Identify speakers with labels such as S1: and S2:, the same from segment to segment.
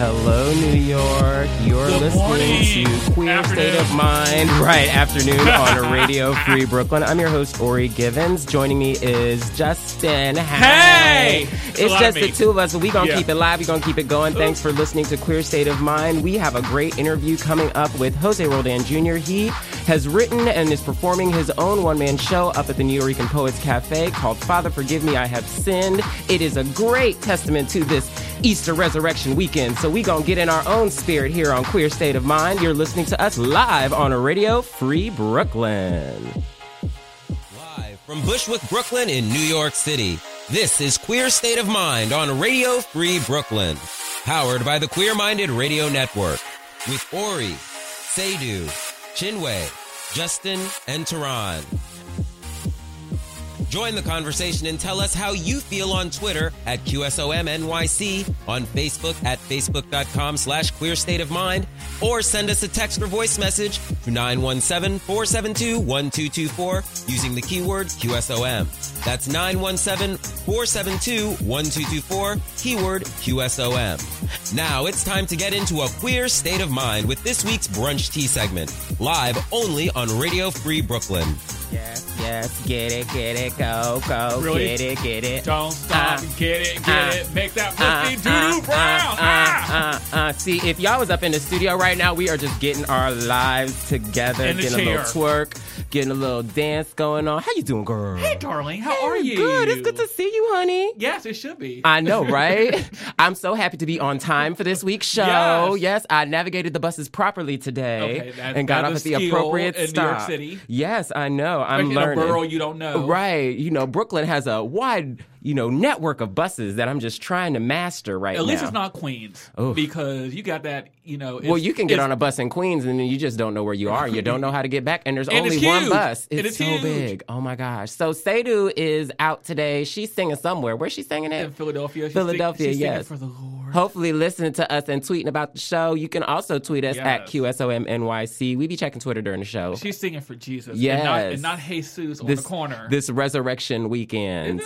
S1: Hello, New York. You're
S2: Good
S1: listening
S2: morning.
S1: to Queer
S2: Afternoon.
S1: State of Mind, right? Afternoon on Radio Free Brooklyn. I'm your host, Ori Givens. Joining me is Justin.
S2: Hey! It's
S1: It's just the two of us, but we gonna
S2: Yeah.
S1: keep it live. We gonna keep it going. Thanks for listening to Queer State of Mind. We have a great interview coming up with Jose Roldan Jr. He has written and is performing his own one-man show up at the Nuyorican Poets Cafe called Father Forgive Me, I Have Sinned. It is a great testament to this Easter Resurrection weekend. So we gonna get in our own spirit here on Queer State of Mind. You're listening to us live on Radio Free Brooklyn.
S3: Live from Bushwick, Brooklyn in New York City. This is Queer State of Mind on Radio Free Brooklyn. Powered by the Queer Minded Radio Network. With Ori, Seydu, Chinwe, Justin, and Tehran. Join the conversation and tell us how you feel on Twitter at QSOMNYC, on Facebook at facebook.com slash queer state of mind, or send us a text or voice message to 917-472-1224 using the keyword QSOM. That's 917-472-1224, keyword QSOM. Now it's time to get into a queer state of mind with this week's Brunch Tea segment, live only on Radio Free Brooklyn.
S1: Yes, yes, get it, get it, go, go,
S2: Really?
S1: get it, get it.
S2: Don't stop.
S1: Uh,
S2: get it, get
S1: uh,
S2: it. Make that pussy
S1: uh,
S2: doo brown. ah!
S1: uh, uh, uh. See, if y'all was up in the studio right now, we are just getting our lives together,
S2: In the
S1: getting a
S2: chair.
S1: little twerk, getting a little dance going on. How you doing, girl?
S2: Hey, darling, how are you?
S1: Good. It's good to see you, honey.
S2: Yes, it should be.
S1: I know, right? I'm so happy to be on time for this week's show.
S2: Yes.
S1: Yes, I navigated the buses properly today
S2: Okay, that-
S1: and got off at the appropriate
S2: in New. York City.
S1: Yes, I know. I'm
S2: Especially in a
S1: learning.
S2: borough you don't know.
S1: Right. You know, Brooklyn has a wide, you know, network of buses that I'm just trying to master right
S2: At
S1: now.
S2: At least it's not Queens
S1: Oof.
S2: because you got that. You know. It's,
S1: well, you can get on a bus in Queens and then you just don't know where you are. You don't know how to get back, and there's
S2: And
S1: only one bus. It's,
S2: it's
S1: so
S2: huge.
S1: big. Oh my gosh! So Seydu is out today. She's singing somewhere. Where's she singing
S2: in
S1: at?
S2: Philadelphia. She's
S1: Philadelphia,
S2: sing, she's singing
S1: yes.
S2: for the Lord.
S1: Hopefully, listening to us and tweeting about the show. You can also tweet us at QSOMNYC. We be checking Twitter during the show.
S2: She's singing for Jesus.
S1: Yes.
S2: And not, and not Jesus on
S1: this
S2: the corner.
S1: this resurrection weekend.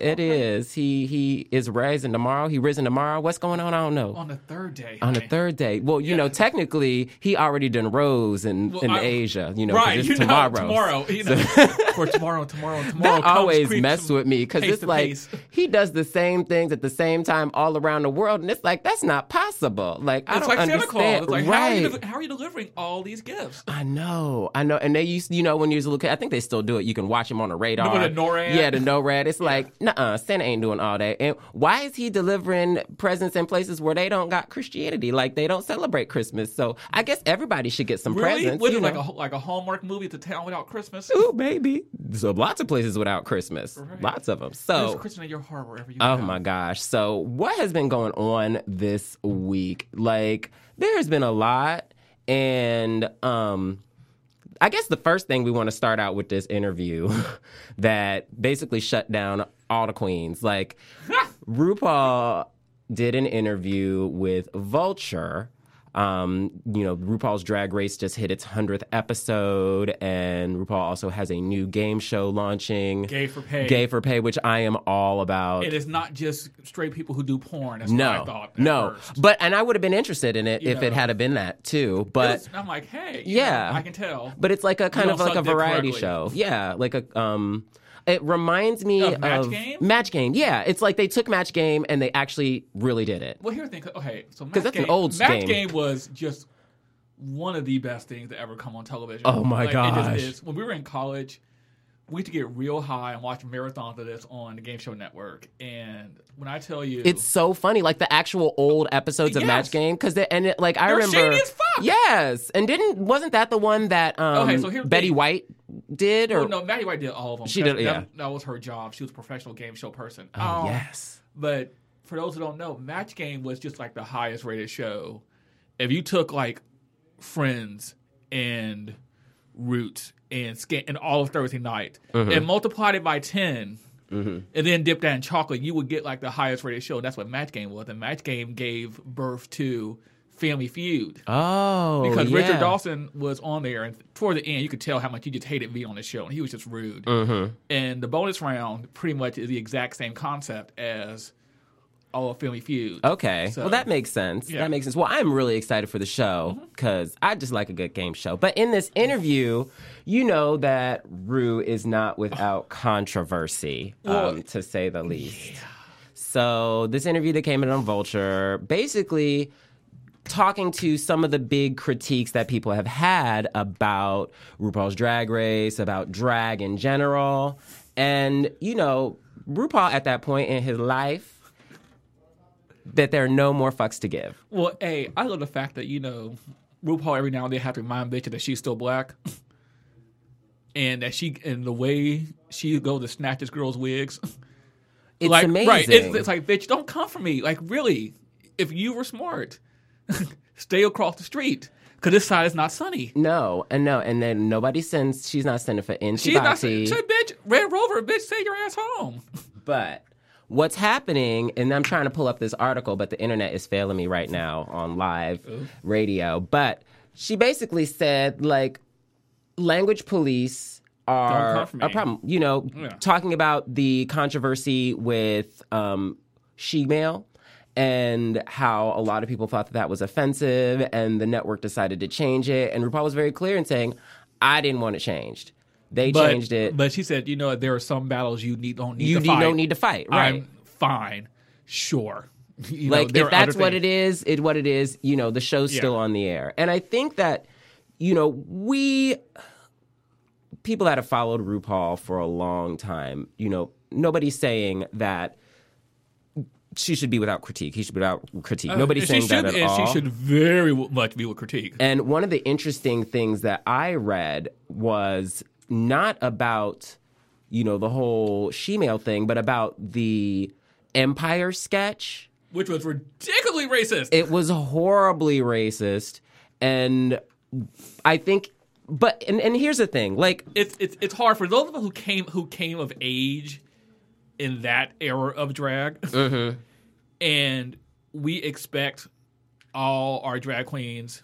S2: It is?
S1: He he is rising tomorrow. He risen tomorrow. What's going on? I don't know.
S2: on the third day.
S1: on the third day. Well, you know, technically, he already done rose in,
S2: Well,
S1: in
S2: I-
S1: Asia, you know,
S2: right,
S1: it's
S2: you
S1: tomorrow.
S2: know, tomorrow, you know, for tomorrow, tomorrow, tomorrow.
S1: That always
S2: some
S1: with me because it's like he does the same things at the same time all around the world, and it's like that's not possible. Like I
S2: It's
S1: don't
S2: like Santa
S1: understand.
S2: Claus. It's like,
S1: right?
S2: how, are you, how are you delivering all these gifts?
S1: I know, I know, and they used, you know, when you was a little kid, I think they still do it. You can watch him on the radar.
S2: With the NORAD?
S1: Yeah, the NORAD. It's like, nah, Santa ain't doing all that. And why is he delivering presents in places where they don't got Christianity? Like they don't celebrate Christmas. So I guess everybody should get some
S2: Really?
S1: presents. You
S2: like
S1: know?
S2: a like a Hallmark movie The town without Christmas?
S1: Ooh, maybe. So lots of places without Christmas.
S2: Right.
S1: Lots of them.
S2: There's
S1: So.
S2: Christmas in your heart wherever you
S1: Oh
S2: go.
S1: my gosh. So, what has been going on this week? Like, there has been a lot. And um, I guess the first thing we want to start out with this interview that basically shut down all the queens. Like, RuPaul did an interview with Vulture. Um, you know, RuPaul's Drag Race just hit its hundredth episode, and RuPaul also has a new game show launching.
S2: Gay for pay.
S1: Gay for pay, which I am all about.
S2: It is not just straight people who do porn. That's what I
S1: No,
S2: thought.
S1: no,
S2: first.
S1: but and I would have been interested in it
S2: You
S1: if it had been that too. But
S2: was- I'm like, hey,
S1: yeah,
S2: know, I can tell.
S1: But it's like a kind of like a variety
S2: correctly.
S1: show. Yeah, like a um. It reminds me
S2: Of
S1: of
S2: Match Game?
S1: Match Game. Yeah, it's like they took Match Game and they actually really did it.
S2: Well, here's the thing. Okay, so
S1: 'Cause
S2: Match
S1: that's an
S2: game,
S1: old
S2: Match
S1: game.
S2: game was just one of the best things to ever come on television.
S1: Oh, my
S2: Like, It just is. When we were in college, we used to get real high and watch marathons of this on the Game Show Network. And when I tell you,
S1: It's so funny, like the actual old episodes of
S2: Yes.
S1: Match Game, because and it, like I
S2: They're
S1: remember,
S2: shady as fuck.
S1: yes, and didn't wasn't that the one that um
S2: Okay, so here's the
S1: Betty. White did or
S2: no, Maddie White did all of them.
S1: She did, yeah.
S2: That, that was her job. She was a professional game show person.
S1: oh,
S2: Um,
S1: yes,
S2: But for those who don't know, Match Game was just like the highest rated show. If you took like Friends and Roots and Scan and all of Thursday night
S1: Mm-hmm.
S2: and multiplied it by 10 and then dipped that in chocolate, you would get like the highest rated show. That's what Match Game was. And Match Game gave birth to Family Feud.
S1: oh
S2: Because
S1: yeah.
S2: Richard Dawson was on there, and toward the end, you could tell how much he just hated being on the show, and he was just rude.
S1: Mm-hmm.
S2: And the bonus round pretty much is the exact same concept as all of Family Feud.
S1: Okay.
S2: So-
S1: well, that makes sense.
S2: Yeah.
S1: That makes sense. Well, I'm really excited for the show because I just like a good game show. But in this interview, you know that Rue is not without controversy,
S2: Well,
S1: um, to say the least. So this interview that came in on Vulture, basically talking to some of the big critiques that people have had about RuPaul's Drag Race, about drag in general. And, you know, RuPaul at that point in his life, that there are no more fucks to give.
S2: Well, hey, I love the fact that you know RuPaul every now and then have to remind bitch that she's still black, and that she and the way she goes to snatch this girl's wigs.
S1: It's
S2: like,
S1: amazing.
S2: Right? It's, it's like, bitch, don't come for me. Like, really, if you were smart, stay across the street because this side is not sunny.
S1: no, and no, and then nobody sends. She's not sending for NC
S2: She's not. Say, bitch, Red Rover, bitch, stay your ass home.
S1: But what's happening, and I'm trying to pull up this article, but the internet is failing me right now on live radio. But she basically said, like, language police are a problem. You know,
S2: Yeah.
S1: talking about the controversy with um, she-mail and how a lot of people thought that that was offensive, and the network decided to change it. And RuPaul was very clear in saying, I didn't want it changed. They
S2: But,
S1: changed it.
S2: But she said, you know, there are some battles you need don't need
S1: you
S2: to
S1: need-
S2: fight.
S1: don't need to fight, right?
S2: I'm fine. Sure. You
S1: like
S2: there
S1: if that's what it is it what it is you know the show's
S2: Yeah.
S1: still on the air and i think that you know we people that have followed rupaul for a long time you know nobody's saying that she should be without critique he should be without critique uh, nobody's
S2: And
S1: saying
S2: should,
S1: that at
S2: and
S1: all
S2: she should very much be with critique.
S1: and one of the interesting things that I read was not about, you know, the whole she-mail thing, but about the Empire sketch.
S2: which was ridiculously racist.
S1: It was horribly racist. And I think, but, and, and here's the thing like,
S2: it's it's it's hard for those of us who came who came of age in that era of drag,
S1: Mm-hmm.
S2: and we expect all our drag queens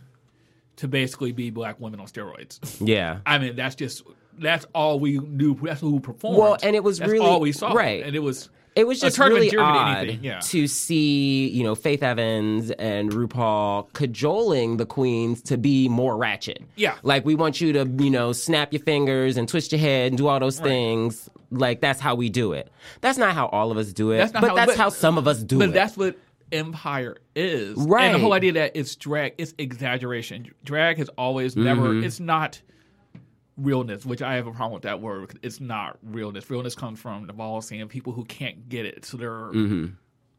S2: to basically be black women on steroids.
S1: yeah.
S2: I mean, that's just that's all we knew. That's all who performed.
S1: Well, and it was
S2: that's
S1: really-
S2: all we saw,
S1: right.
S2: And it was
S1: It was just really
S2: to
S1: odd
S2: yeah.
S1: to see, you know, Faith Evans and RuPaul cajoling the queens to be more ratchet.
S2: Yeah.
S1: Like we want you to, you know, snap your fingers and twist your head and do all those things. Like that's how we do it. That's not how all of us do it.
S2: That's not
S1: but
S2: how-
S1: that's
S2: but-
S1: how some of us do
S2: but
S1: it.
S2: that's what empire is
S1: Right.
S2: and the whole idea that it's drag it's exaggeration drag has always never
S1: Mm-hmm.
S2: it's not realness which i have a problem with that word it's not realness. Realness comes from the ball scene people who can't get it so they're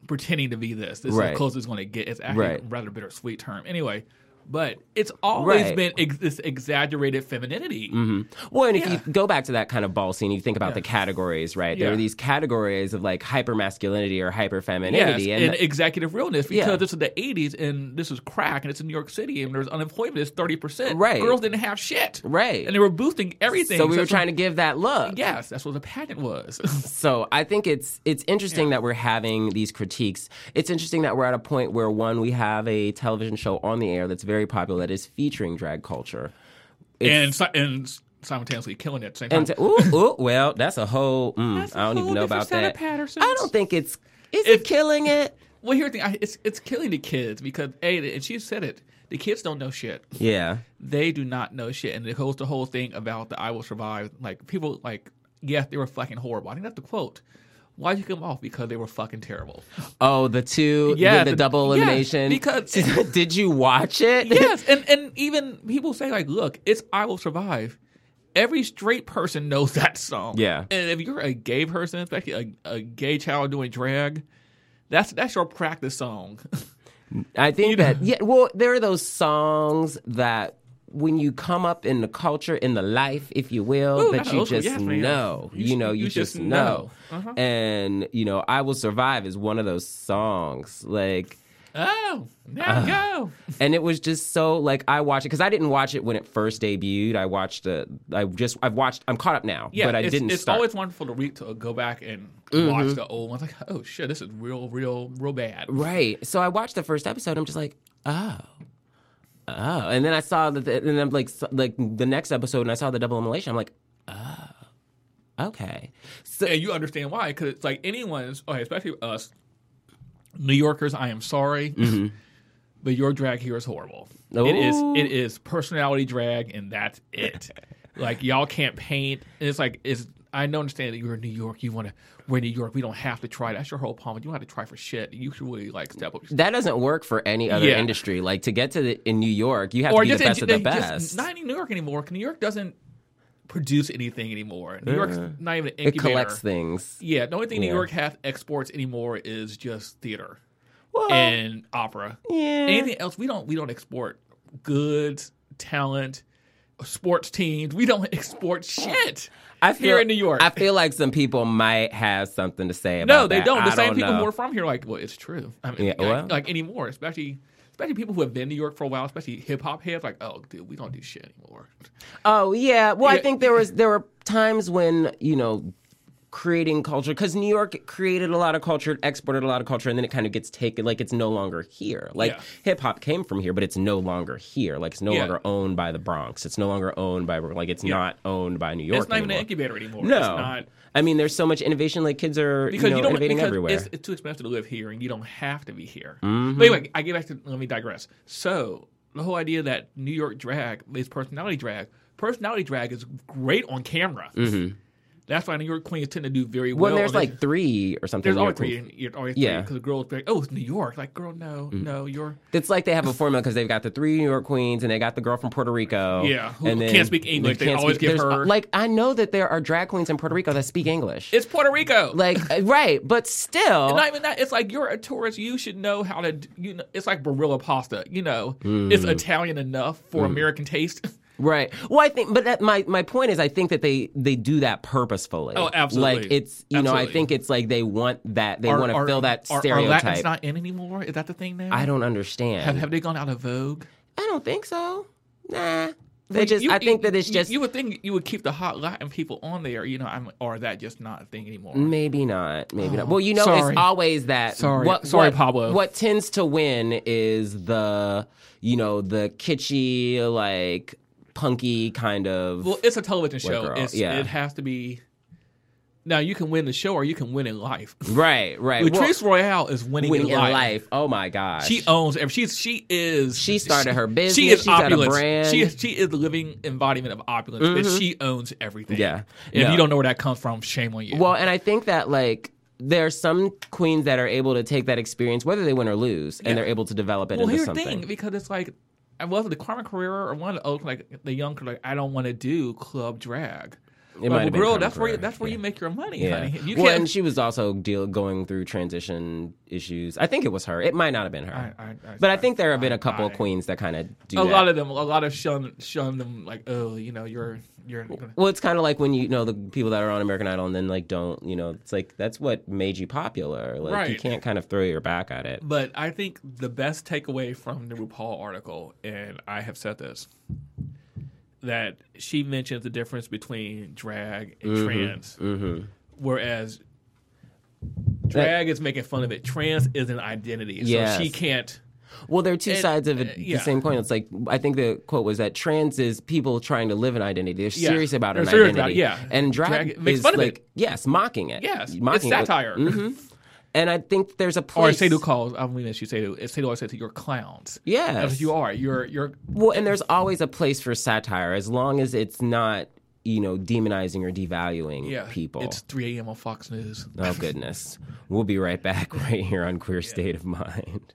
S2: pretending to be this. This is
S1: Mm-hmm.
S2: The closest it's going to get. It's actually
S1: Right.
S2: a rather bittersweet term. Anyway but it's always
S1: Right.
S2: been ex- this exaggerated femininity mm-hmm.
S1: Well, and if
S2: Yeah.
S1: you go back to that kind of ball scene, you think about the categories, right? There
S2: Yeah.
S1: are these categories of like hyper masculinity or hyper
S2: Yes,
S1: femininity,
S2: and, executive realness because this is the '80s and this is crack and it's in New York City and there's unemployment is thirty percent.
S1: Right.
S2: girls didn't have shit.
S1: Right.
S2: and they were boosting everything.
S1: so we were trying to give that look.
S2: Yes, that's what the pageant was.
S1: So I think it's it's interesting that we're having these critiques. It's interesting that we're at a point where one we have a television show on the air that's very popular that is featuring drag culture.
S2: and si- and simultaneously killing it at the same time.
S1: And ooh, ooh, well, that's a whole. Mm,
S2: That's
S1: I don't even know about that. I don't think it's is
S2: If-
S1: it killing it.
S2: well, here's the thing: I, it's it's killing the kids because a and she said it. The kids don't know shit.
S1: Yeah,
S2: They do not know shit, and it goes the whole thing about the "I will survive." Like people, like yes, they were fucking horrible. I think that's the quote. Why'd you come off? Because they were fucking terrible.
S1: Oh, the two,
S2: Yeah,
S1: the, the
S2: the-
S1: double elimination.
S2: because-
S1: did you watch it?
S2: yes, and and even people say like, look, it's "I Will Survive." Every straight person knows that song.
S1: Yeah.
S2: and if you're a gay person, especially a, a gay child doing drag, that's that's your practice song.
S1: I think that yeah. Well, there are those songs that when you come up in the culture, in the life, if you will,
S2: Ooh,
S1: that you just
S2: Yes,
S1: know.
S2: You
S1: You, know,
S2: you
S1: you,
S2: just
S1: just know.
S2: know. Uh-huh.
S1: And you know, "I Will Survive" is one of those songs. Like,
S2: oh, there
S1: Uh.
S2: go.
S1: and it was just so like I watched it because I didn't watch it when it first debuted. I watched it. I just I've watched. I'm caught up now,
S2: Yeah,
S1: but I
S2: it's,
S1: didn't
S2: it's
S1: start. Mm-hmm.
S2: always wonderful to read to go back and watch the old ones. Like, oh shit, this is real, real, real bad.
S1: Right. So I watched the first episode. I'm just like, oh, oh, and then I saw that, the, and I'm like, like the next episode, and I saw the double immolation. I'm like, oh, okay. So
S2: and you understand why because it's like anyone's, okay, especially us, New Yorkers, I am sorry, mm-hmm. but your drag here is horrible. It is, it is personality drag, and that's it. like y'all can't paint. And it's like it's. I don't understand that you're in New York. You want to. We're in New York. We don't have to try. That's your whole problem. You don't have to try for shit. You should really like step up.
S1: That doesn't work for any other
S2: Yeah.
S1: industry. Like to get to the, in New York, you have
S2: or
S1: to be the best of the best.
S2: not in New York anymore. New York doesn't produce anything anymore. New York's not even an incubator.
S1: it collects things.
S2: Yeah, the only thing New York has exports anymore is just theater
S1: Well,
S2: and opera.
S1: yeah.
S2: Anything else, we don't we don't export goods, talent, sports teams. We don't export shit.
S1: I feel,
S2: here in New York.
S1: I feel like some people might have something to say about that.
S2: no, they
S1: that.
S2: don't. The
S1: I
S2: same
S1: don't
S2: people
S1: know.
S2: who are from here, are like, well, it's true. I mean,
S1: Yeah,
S2: like,
S1: well.
S2: like anymore, especially especially people who have been in New York for a while, especially hip hop heads, like, oh, dude, we don't do shit anymore.
S1: Oh yeah. Well, I
S2: Yeah.
S1: think there was there were times when you know creating culture because New York created a lot of culture, exported a lot of culture, and then it kind of gets taken like it's no longer here. Like
S2: Yeah.
S1: hip hop came from here, but it's no longer here. Like it's no
S2: Yeah.
S1: longer owned by the Bronx. It's no longer owned by like it's
S2: Yeah.
S1: not owned by New York.
S2: it's not even an incubator anymore.
S1: No,
S2: it's not
S1: I mean there's so much innovation. Like kids are
S2: because
S1: you know,
S2: you, don't
S1: innovating
S2: because
S1: everywhere.
S2: It's, it's too expensive to live here, and you don't have to be here.
S1: Mm-hmm.
S2: But anyway, I get back to let me digress. So the whole idea that New York drag is personality drag. Personality drag is great on camera. That's why New York queens tend to do very well.
S1: when Mm-hmm. there's like three or something.
S2: there's always three, you're always
S1: Yeah.
S2: because the girls like, oh, it's New York. Like, girl, no,
S1: Mm.
S2: no, you're
S1: It's like they have a formula because they've got the three New York queens and they got the girl from Puerto Rico.
S2: Yeah, who
S1: and then
S2: can't speak English. They
S1: can't
S2: always give her-
S1: like I know that there are drag queens in Puerto Rico that speak English.
S2: it's Puerto Rico.
S1: like uh, right, but still,
S2: And not even that. It's like you're a tourist. You should know how to. You know, it's like Barilla pasta. You know,
S1: Mm.
S2: it's Italian enough for American taste.
S1: right. Well, I think, but that, my my point is, I think that they they do that purposefully.
S2: Oh, absolutely.
S1: Like it's you know, I think it's like they want that they
S2: Are-
S1: want to
S2: are-
S1: fill that
S2: are- Are
S1: stereotype.
S2: Latins not in anymore? Is that the thing now?
S1: I don't understand.
S2: Have, have they gone out of vogue?
S1: I don't think so. Nah. They just.
S2: you-
S1: I think
S2: you-
S1: that it's just.
S2: You would think you would keep the hot Latin people on there, you know, I'm, or that just not a thing anymore?
S1: Maybe not. Maybe not.
S2: Oh,
S1: Well, you know,
S2: sorry.
S1: it's always that.
S2: Sorry.
S1: What,
S2: Sorry,
S1: what-
S2: Pablo.
S1: What tends to win is the, you know, the kitschy, like punky kind of.
S2: Well, it's a television show.
S1: Yeah.
S2: It has to be. Now you can win the show, or you can win in life.
S1: right, right. Well,
S2: Latrice Royale is winning,
S1: winning
S2: in, life.
S1: Oh my gosh.
S2: She owns. She's she is.
S1: She started her business.
S2: She is
S1: She's got a
S2: opulence.
S1: brand.
S2: She is she is the living embodiment of opulence. And mm-hmm. she owns everything.
S1: Yeah.
S2: And If you don't know where that comes from, shame on you.
S1: Well, and I think that like there are some queens that are able to take that experience, whether they win or lose, and
S2: Yeah.
S1: they're able to develop it
S2: well,
S1: into
S2: here's the
S1: something.
S2: thing because it's like. I was the Carmen Carrera or one of the like the young like I don't want to do club drag.
S1: It
S2: Like,
S1: might have been
S2: girl, that's where you, that's where
S1: yeah.
S2: you make your money,
S1: Yeah.
S2: honey. You
S1: well,
S2: can't.
S1: and she was also deal going through transition issues. I think it was her. It might not have been her.
S2: I- I- I-
S1: but I think there have been a couple of queens that kind of do
S2: a
S1: that.
S2: lot of them, a lot of shun shun them like, oh, you know, you're you're.
S1: well, it's kind of like when you know the people that are on American Idol and then like don't, you know, it's like that's what made you popular. Like you can't kind of throw your back at it.
S2: But I think the best takeaway from the RuPaul article, and I have said this, that she mentions the difference between drag and trans,
S1: Mm-hmm.
S2: whereas drag is making fun of it. Trans is an identity, so she can't.
S1: Well, there are two
S2: And,
S1: sides of it,
S2: uh,
S1: the same coin. It's like I think the quote was that trans is people trying to live an identity. They're
S2: Yeah.
S1: serious about
S2: They're
S1: an
S2: serious
S1: identity.
S2: about it, yeah.
S1: And drag,
S2: Drag makes
S1: is
S2: fun of
S1: like
S2: it.
S1: yes, mocking it.
S2: Yes,
S1: mocking
S2: it's satire.
S1: Mhm. And I think there's a
S2: Or
S1: place.
S2: Sadhu calls. I mean, she Sadhu. Sadhu always said to you're clowns.
S1: Yes.
S2: That's what you are. You're you're.
S1: Well, and there's always a place for satire as long as it's not, you know, demonizing or devaluing
S2: Yeah,
S1: people.
S2: It's 3 a.m. on Fox News.
S1: Oh goodness. we'll be right back right here on Queer State of Mind.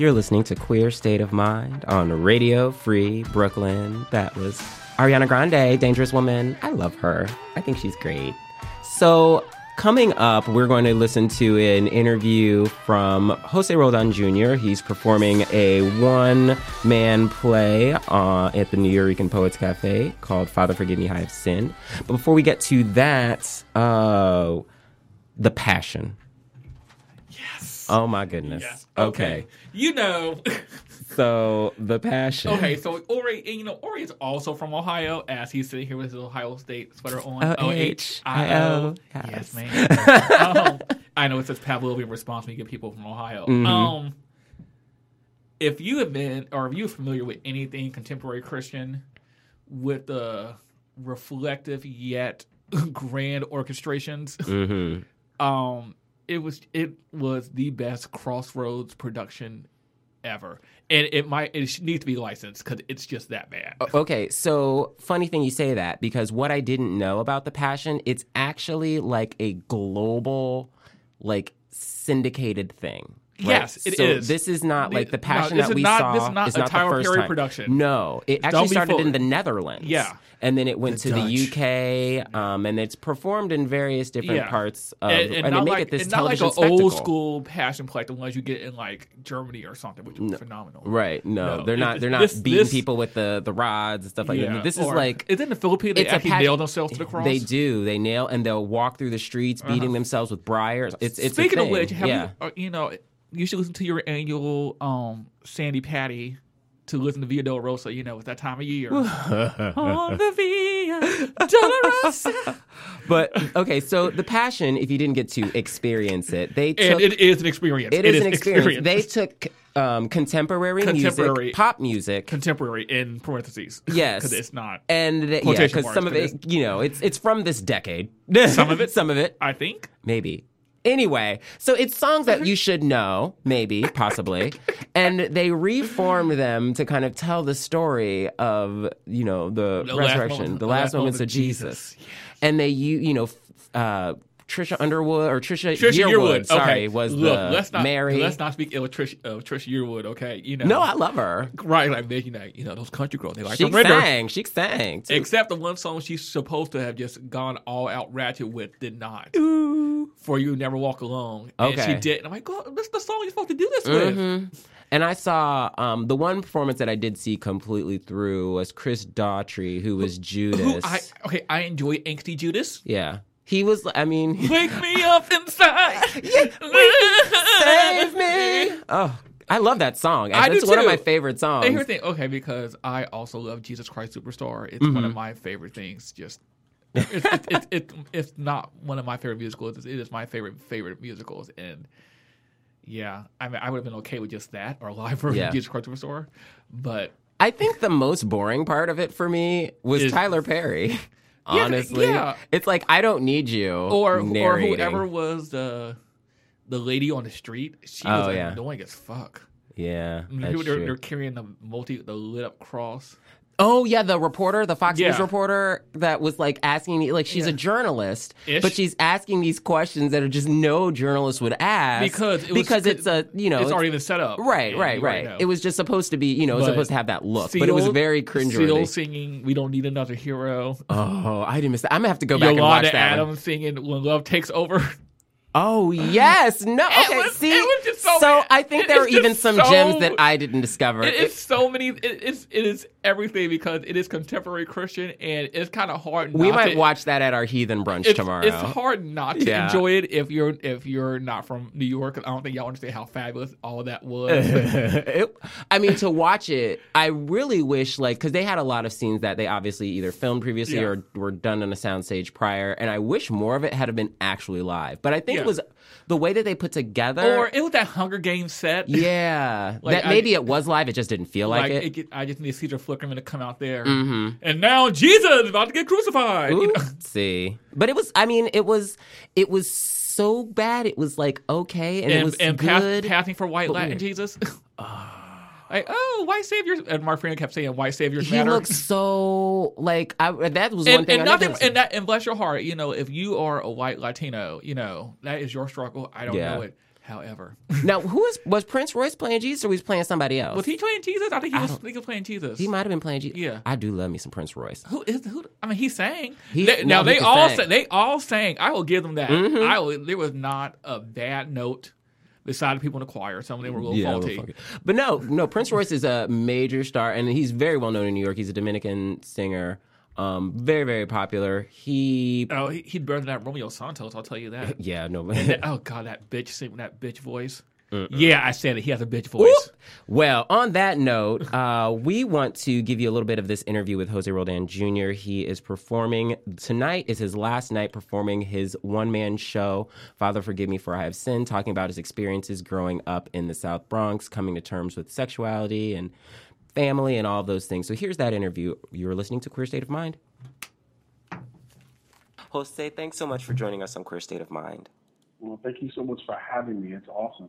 S1: You're listening to Queer State of Mind on Radio Free Brooklyn. That was Ariana Grande, Dangerous Woman. I love her. I think she's great. So, coming up, we're going to listen to an interview from Jose Roldan Jr. He's performing a one man play uh, at the Nuyorican Poets Cafe called Father Forgive Me, I Have Sinned. But before we get to that, uh, The Passion. Oh my goodness.
S2: Yes.
S1: okay.
S2: You know.
S1: So the passion.
S2: okay, so Ori, and you know, Ori is also from Ohio, as he's sitting here with his Ohio State sweater on.
S1: O-H-I-O.
S2: Yes,
S1: Yes.
S2: man. um, I know it says Pavlovian response when you get people from Ohio.
S1: Mm-hmm.
S2: Um, if you have been, or if you're familiar with anything contemporary Christian, with the reflective yet grand orchestrations,
S1: Mm-hmm.
S2: um, it was it was the best Crossroads production ever, and it might it needs to be licensed because it's just that bad.
S1: Okay, so funny thing you say that because what I didn't know about the passion, it's actually like a global, like syndicated thing. Right?
S2: Yes, it
S1: so
S2: is.
S1: This is not like the passion
S2: this
S1: that
S2: is
S1: we
S2: not-
S1: saw.
S2: this is not
S1: is
S2: a
S1: not
S2: Tyler
S1: the first
S2: Perry
S1: time.
S2: production.
S1: No, it
S2: Don't
S1: actually
S2: be
S1: started in the Netherlands.
S2: Yeah.
S1: and then it went
S2: The
S1: to
S2: Dutch.
S1: the UK, um, and it's performed in various different
S2: Yeah.
S1: parts of,
S2: and, and
S1: they
S2: not
S1: make
S2: like
S1: it this
S2: and not like an old school passion play like the ones you get in like Germany or something, which was phenomenal.
S1: Right? No,
S2: No,
S1: they're
S2: it-
S1: not. They're not
S2: this-
S1: beating
S2: this-
S1: people with the the rods and stuff like
S2: Yeah.
S1: that. This is like
S2: is it in the Philippines? They
S1: it's a
S2: actually nail themselves to the cross.
S1: They do. They nail and they'll walk through the streets beating themselves with briars. It's it's
S2: Uh-huh. Speaking of which, have
S1: yeah.
S2: you, uh, you know, you should listen to your annual um, Sandi Patty to listen to Via Dolorosa. You know, it's that time of year. On the Via Dolorosa.
S1: But okay, so the passion. If you didn't get to experience it, they took.
S2: and it is an experience.
S1: it is an experience. They took um, contemporary,
S2: Contemporary.
S1: music, pop music,
S2: contemporary in parentheses.
S1: Yes.
S2: because it's not.
S1: and they, yeah, because some of it, you know, it's it's from this decade.
S2: Some of it?
S1: some of it,
S2: I think.
S1: maybe. Anyway, so it's songs that you should know, maybe, possibly, and they reform them to kind of tell the story of you know the,
S2: The last
S1: resurrection, the last moments of Jesus, and they you you know. Uh, Trisha Underwood or Trisha,
S2: Trisha
S1: Yearwood,
S2: Yearwood.
S1: sorry,
S2: okay.
S1: was
S2: Look,
S1: the
S2: let's not,
S1: Mary.
S2: Let's not speak ill of Trisha, Trisha Yearwood. Okay, you know.
S1: no, I love her.
S2: right, like making that. You know, those country girls. They like
S1: She sang. She sang. Too.
S2: Except the one song she's supposed to have just gone all out ratchet with did not. Ooh. For you never walk alone. And
S1: Okay.
S2: she did. And I'm like, God, this is the song you're supposed to do this with.
S1: And I saw um, the one performance that I did see completely through was Chris Daughtry, who was Judas.
S2: Who I okay, I enjoy Angsty Judas.
S1: yeah, he was. I mean,
S2: Wake me up inside.
S1: yeah, save me. Oh, I love that song.
S2: I do
S1: it's one of my favorite songs.
S2: And here's the thing, okay, because I also love Jesus Christ Superstar. It's one
S1: Mm-hmm.
S2: of my favorite things. Just it's it's it's it, it's not one of my favorite musicals. It is my favorite favorite musicals, and yeah, I mean, I would have been okay with just that or live version
S1: Yeah.
S2: of Jesus Christ Superstar, but
S1: I think the most boring part of it for me was
S2: Is-
S1: Tyler Perry.
S2: Yeah,
S1: Honestly,
S2: yeah.
S1: it's like I don't need you
S2: or or whoever was the the lady on the street, she
S1: Oh,
S2: was
S1: yeah.
S2: annoying as fuck.
S1: Yeah,
S2: I mean, people, they're, they're carrying the multi the lit up cross.
S1: Oh yeah, the reporter, the Fox News reporter that was like asking like she's a journalist,
S2: Ish.
S1: but she's asking these questions that are just no journalist would ask
S2: Because it was-
S1: because it's a you know
S2: it's already been set up.
S1: right right right.
S2: know.
S1: It was just supposed to be you know it was supposed to have that look, but it was
S2: Seal-
S1: very
S2: Seal
S1: cringeworthy.
S2: singing "We Don't Need Another Hero."
S1: Oh, I didn't miss that. I'm gonna have to go back and watch
S2: Yolanda
S1: that. one.
S2: Adams singing "When Love Takes Over."
S1: Oh yes, no. Okay,
S2: was-
S1: see,
S2: just so-
S1: I think there are even some
S2: so-
S1: gems that I didn't discover.
S2: It is so many. It, it's it is everything because it is contemporary Christian and it's kind of hard.
S1: we might
S2: to,
S1: watch that at our heathen brunch
S2: It's,
S1: tomorrow.
S2: it's hard not to
S1: Yeah.
S2: enjoy it if you're if you're not from New York. I don't think y'all understand how fabulous all of that was.
S1: It- I mean, to watch it, I really wish like because they had a lot of scenes that they obviously either filmed previously
S2: Yeah.
S1: or were done on a soundstage prior, and I wish more of it had been actually live. But I think
S2: Yeah.
S1: It was the way that they put together.
S2: or it was that Hunger Games set.
S1: yeah,
S2: Like,
S1: that
S2: I-
S1: maybe it was live. It just didn't feel like,
S2: Like,
S1: it.
S2: it I just need Caesar Flickerman to come out there, mm-hmm. and now Jesus is about to get crucified. You know?
S1: See, but it was. I mean, it was. It was so bad. It was like okay, and, it
S2: and
S1: was
S2: and
S1: good.
S2: passing for white Latin
S1: weird.
S2: Jesus. like, oh, white saviors, and my friend kept saying white saviors
S1: he
S2: matter.
S1: looks so like I. That was one thing.
S2: and
S1: I
S2: nothing, and that, and bless your heart, you know, if you are a white Latino, you know that is your struggle. I don't
S1: Yeah.
S2: know it. However,
S1: now, who is was Prince Royce playing Jesus or was he playing somebody else?
S2: was he playing Jesus? I think he was, think he was playing Jesus.
S1: He might have been playing Jesus.
S2: Yeah.
S1: I do love me some Prince Royce.
S2: Who is who? I mean, he sang.
S1: He-
S2: They-
S1: no,
S2: now
S1: he
S2: they all sang. They all sang. I will give them that.
S1: Mm-hmm.
S2: I will, there was not a bad note the people in the choir. Some of them were a little
S1: a
S2: faulty.
S1: little. But no, no, Prince Royce is a major star, and he's very well known in New York. He's a Dominican singer, um, very, very popular. He,
S2: Oh, he, he'd better than that Romeo Santos. I'll tell you that.
S1: yeah, no.
S2: That- oh God, that bitch sing that bitch voice. Yeah, I said it. He has a bitch voice.
S1: Well, on that note, uh, we want to give you a little bit of this interview with Jose Roldan Jr. He is performing tonight is his last night performing his one man show, Father Forgive Me for I Have Sinned, talking about his experiences growing up in the South Bronx, coming to terms with sexuality and family and all of those things. So here's that interview. You're listening to Queer State of Mind. Jose, thanks so much for joining us on Queer State of Mind.
S4: Well, thank you so much for having me. It's awesome.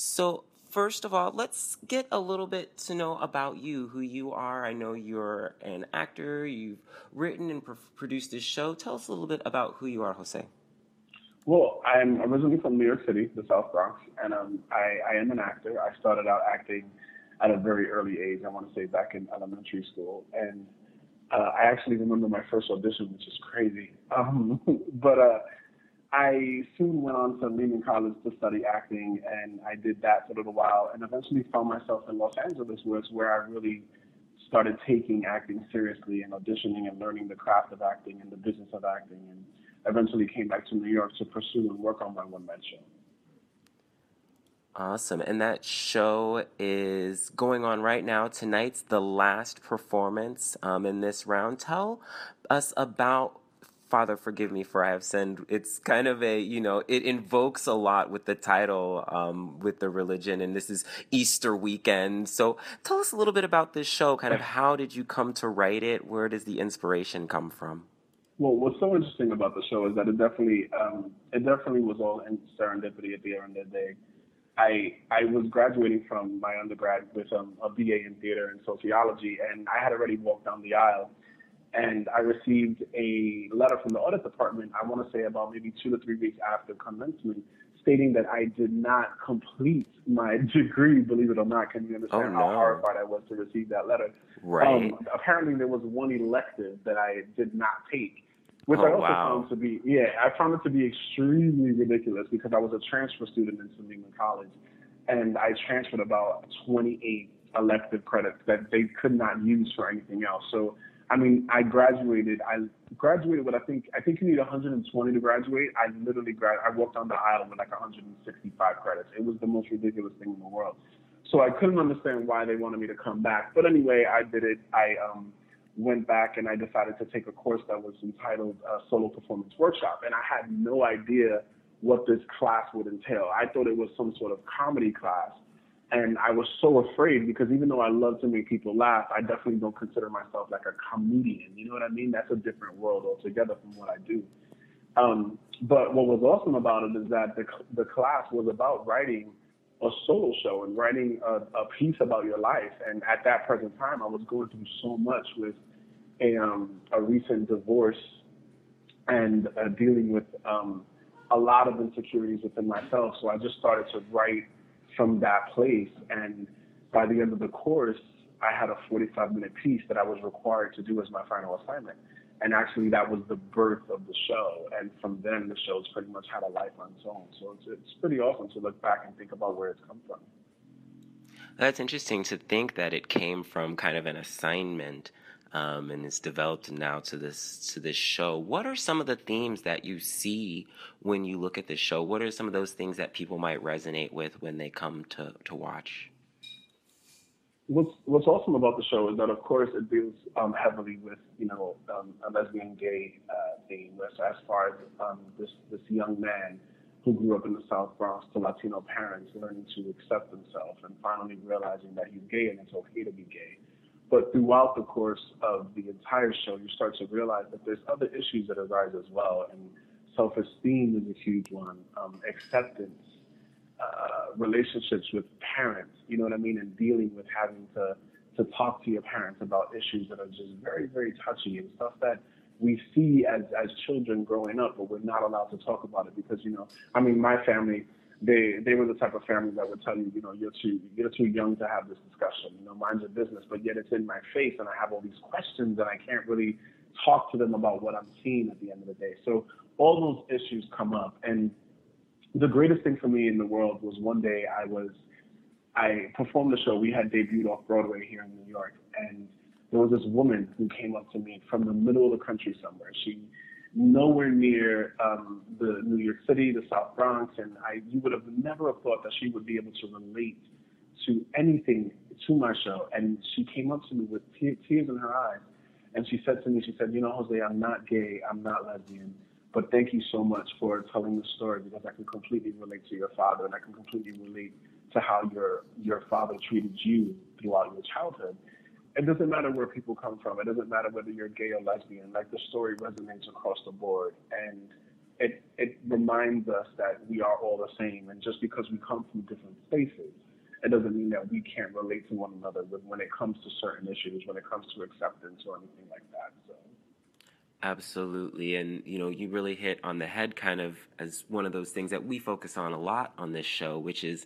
S1: So, first of all, let's get a little bit to know about you, who you are. I know you're an actor, you've written and pr- produced this show. Tell us a little bit about who you are, Jose.
S4: Well, I'm originally from New York City, the South Bronx, and um, I, I am an actor. I started out acting at a very early age. I want to say back in elementary school, and uh, I actually remember my first audition, which is crazy. Um, but uh, I soon went on to Lehman College to study acting, and I did that for a little while, and eventually found myself in Los Angeles, where it's where I really started taking acting seriously and auditioning and learning the craft of acting and the business of acting, and eventually came back to New York to pursue and work on my one man show.
S1: Awesome. And that show is going on right now. Tonight's the last performance um, in this round. Tell us about Father Forgive Me for I Have Sinned. It's kind of a, you know, it invokes a lot with the title, um, with the religion, and this is Easter weekend. So tell us a little bit about this show. Kind of how did you come to write it? Where does the inspiration come from?
S4: Well, what's so interesting about the show is that it definitely, um, it definitely was all in serendipity at the end of the day. I I was graduating from my undergrad with um, a BA in theater and sociology, and I had already walked down the aisle, and I received a letter from the audit department. I want to say about maybe two to three weeks after commencement, stating that I did not complete my degree. Believe it or not, can you understand
S1: Oh,
S4: how
S1: no.
S4: horrified I was to receive that letter?
S1: Right.
S4: Um, apparently, there was one elective that I did not take, which
S1: Oh,
S4: I also
S1: wow.
S4: found to be yeah, I found it to be extremely ridiculous because I was a transfer student in New College, and I transferred about 28 elective credits that they could not use for anything else. So. I mean, I graduated. I graduated with I think I think you need 120 to graduate. I literally grad. I walked down the aisle with like 165 credits. It was the most ridiculous thing in the world. So I couldn't understand why they wanted me to come back. But anyway, I did it. I um, went back and I decided to take a course that was entitled uh, Solo Performance Workshop. And I had no idea what this class would entail. I thought it was some sort of comedy class. And I was so afraid because even though I love to make people laugh, I definitely don't consider myself like a comedian. You know what I mean? That's a different world altogether from what I do. Um, but what was awesome about it is that the, the class was about writing a solo show and writing a, a piece about your life. And at that present time, I was going through so much with a, um, a recent divorce and uh, dealing with um, a lot of insecurities within myself. So I just started to write from that place. And by the end of the course, I had a 45 minute piece that I was required to do as my final assignment. And actually, that was the birth of the show. And from then, the show's pretty much had a life on its own. So it's, it's pretty awesome to look back and think about where it's come from.
S1: That's interesting to think that it came from kind of an assignment um, and it's developed now to this to this show. What are some of the themes that you see when you look at the show? What are some of those things that people might resonate with when they come to to watch?
S4: What's What's awesome about the show is that, of course, it deals um, heavily with you know um, a lesbian gay uh, theme, as, as far as um, this this young man who grew up in the South Bronx to Latino parents learning to accept himself and finally realizing that he's gay and it's okay to be gay but throughout the course of the entire show, you start to realize that there's other issues that arise as well. And self esteem is a huge one, um, acceptance, uh, relationships with parents, you know what I mean? And dealing with having to, to talk to your parents about issues that are just very, very touchy and stuff that we see as, as children growing up, but we're not allowed to talk about it because, you know, I mean, my family, they they were the type of family that would tell you, you know, you're too you're too young to have this discussion. You know, mind your business. But yet it's in my face, and I have all these questions, and I can't really talk to them about what I'm seeing at the end of the day. So all those issues come up, and the greatest thing for me in the world was one day I was I performed the show. We had debuted off Broadway here in New York, and there was this woman who came up to me from the middle of the country somewhere. She nowhere near um, the New York City, the South Bronx, and I you would have never have thought that she would be able to relate to anything to my show. And she came up to me with te- tears in her eyes, and she said to me, she said, "You know, Jose, I'm not gay, I'm not lesbian." But thank you so much for telling the story because I can completely relate to your father and I can completely relate to how your your father treated you throughout your childhood it doesn't matter where people come from. It doesn't matter whether you're gay or lesbian. Like the story resonates across the board, and it it reminds us that we are all the same. And just because we come from different spaces, it doesn't mean that we can't relate to one another when it comes to certain issues, when it comes to acceptance or anything like that. So.
S1: Absolutely. And, you know, you really hit on the head kind of as one of those things that we focus on a lot on this show, which is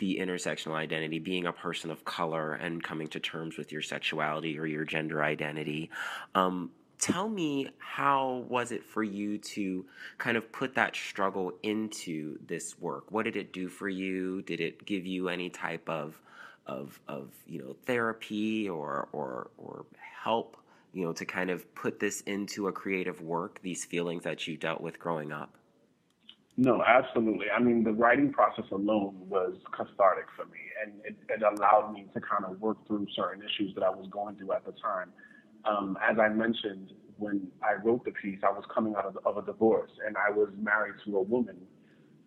S1: the intersectional identity, being a person of color and coming to terms with your sexuality or your gender identity. Um, tell me how was it for you to kind of put that struggle into this work what did it do for you did it give you any type of of of you know therapy or or or help you know, to kind of put this into a creative work, these feelings that you dealt with growing up?
S4: No, absolutely. I mean, the writing process alone was cathartic for me, and it, it allowed me to kind of work through certain issues that I was going through at the time. Um, as I mentioned, when I wrote the piece, I was coming out of, of a divorce, and I was married to a woman.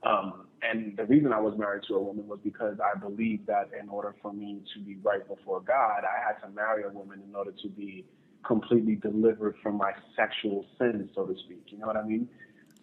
S4: Um, and the reason I was married to a woman was because I believed that in order for me to be right before God, I had to marry a woman in order to be completely delivered from my sexual sins, so to speak. You know what I mean?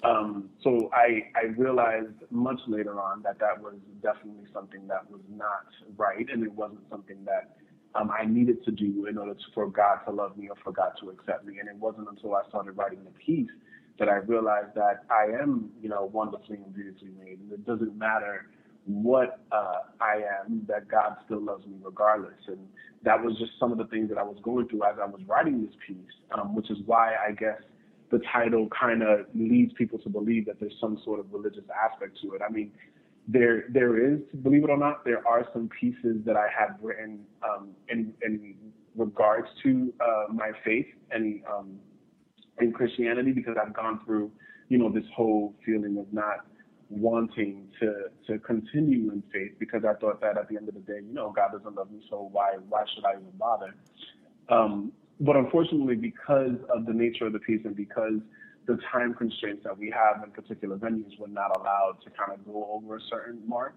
S4: Um, so I, I realized much later on that that was definitely something that was not right, and it wasn't something that um, I needed to do in order to, for God to love me or for God to accept me. And it wasn't until I started writing the piece that I realized that I am, you know, wonderfully and beautifully made, and it doesn't matter what uh, I am, that God still loves me regardless. And that was just some of the things that I was going through as I was writing this piece, um, which is why I guess the title kind of leads people to believe that there's some sort of religious aspect to it. I mean, there there is, believe it or not, there are some pieces that I have written um, in in regards to uh, my faith and um, in Christianity because I've gone through, you know, this whole feeling of not wanting to to continue in faith because I thought that at the end of the day, you know, God doesn't love me, so why why should I even bother? Um, but unfortunately, because of the nature of the piece and because the time constraints that we have in particular venues, we're not allowed to kind of go over a certain mark.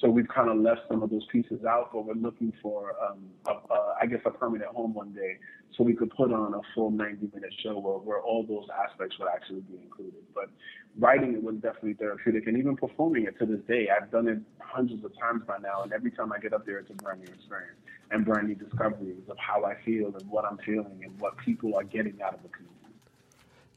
S4: So we've kind of left some of those pieces out, but we're looking for, um, a, a, I guess, a permanent home one day so we could put on a full 90 minute show where, where all those aspects would actually be included. But writing it was definitely therapeutic, and even performing it to this day, I've done it hundreds of times by now, and every time I get up there, it's a brand new experience and brand new discoveries of how I feel and what I'm feeling and what people are getting out of the community.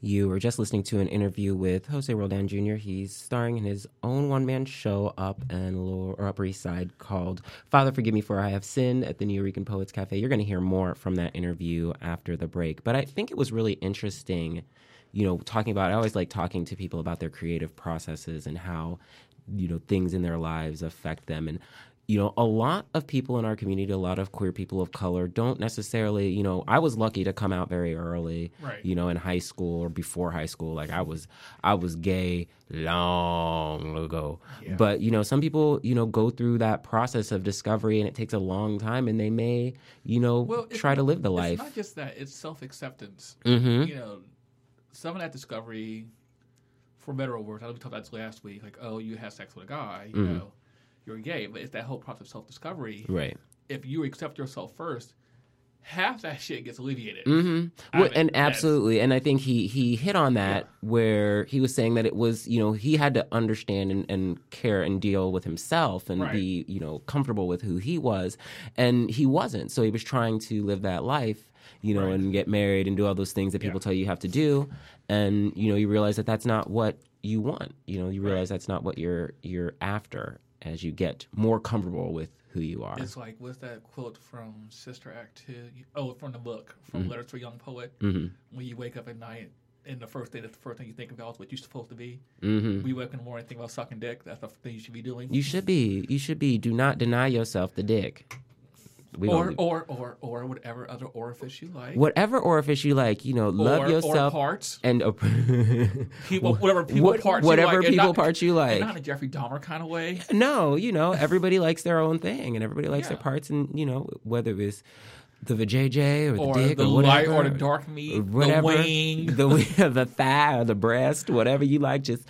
S1: You were just listening to an interview with Jose Roldan Jr. He's starring in his own one man show up and lower or Upper East Side called Father Forgive Me for I Have Sinned at the New Nuyorican Poets Cafe. You're going to hear more from that interview after the break. But I think it was really interesting, you know, talking about, I always like talking to people about their creative processes and how, you know, things in their lives affect them. And you know, a lot of people in our community, a lot of queer people of color don't necessarily, you know, I was lucky to come out very early,
S2: Right.
S1: you know, in high school or before high school. Like I was, I was gay long ago. But, you know, some people, you know, go through that process of discovery and it takes a long time and they may, you know,
S2: Well,
S1: try to live the
S2: It's
S1: life.
S2: not just that; it's self acceptance.
S1: hmm
S2: You know, some of that discovery, for better or worse. I know we talked about this last week. Like, oh, you had sex with a guy. You
S1: Mm-hmm.
S2: know, you're gay. But it's that whole process of self discovery.
S1: Right.
S2: If you accept yourself first, half that shit gets alleviated.
S1: hmm Well, and absolutely, and I think he he hit on that where he was saying that it was you know he had to understand and, and care and deal with himself and
S2: Right.
S1: be you know comfortable with who he was, and he wasn't. So he was trying to live that life, you know,
S2: Right.
S1: and get married and do all those things that people
S2: Yeah.
S1: tell you you have to do, and you know you realize that that's not what you want. You know, you realize that's not what you're you're after as you get more comfortable with who you are.
S2: It's like what's that quote from Sister Act Two? Oh, from the book from
S1: Mm-hmm.
S2: Letters to a Young Poet. When you wake up at night, and the first day, that's the first thing you think about is what you're supposed to be.
S1: hmm
S2: When you wake up in the morning, and think about sucking dick. That's the thing you should be doing.
S1: You should be. You should be. Do not deny yourself the dick. We
S2: or, or or or whatever other orifice you like.
S1: whatever orifice you like, you know, love
S2: or, or
S1: yourself
S2: parts.
S1: and uh,
S2: People, whatever people
S1: what-
S2: parts.
S1: whatever
S2: you like,
S1: people
S2: not-
S1: parts you like.
S2: Not in a Jeffrey Dahmer kind of way.
S1: no, you know, everybody likes their own thing, and everybody likes their parts, and you know, whether it's the vajayjay or the
S2: Or
S1: dick
S2: the
S1: or
S2: light or the dark meat,
S1: whatever,
S2: the wing.
S1: the the thigh or the breast, whatever you like, just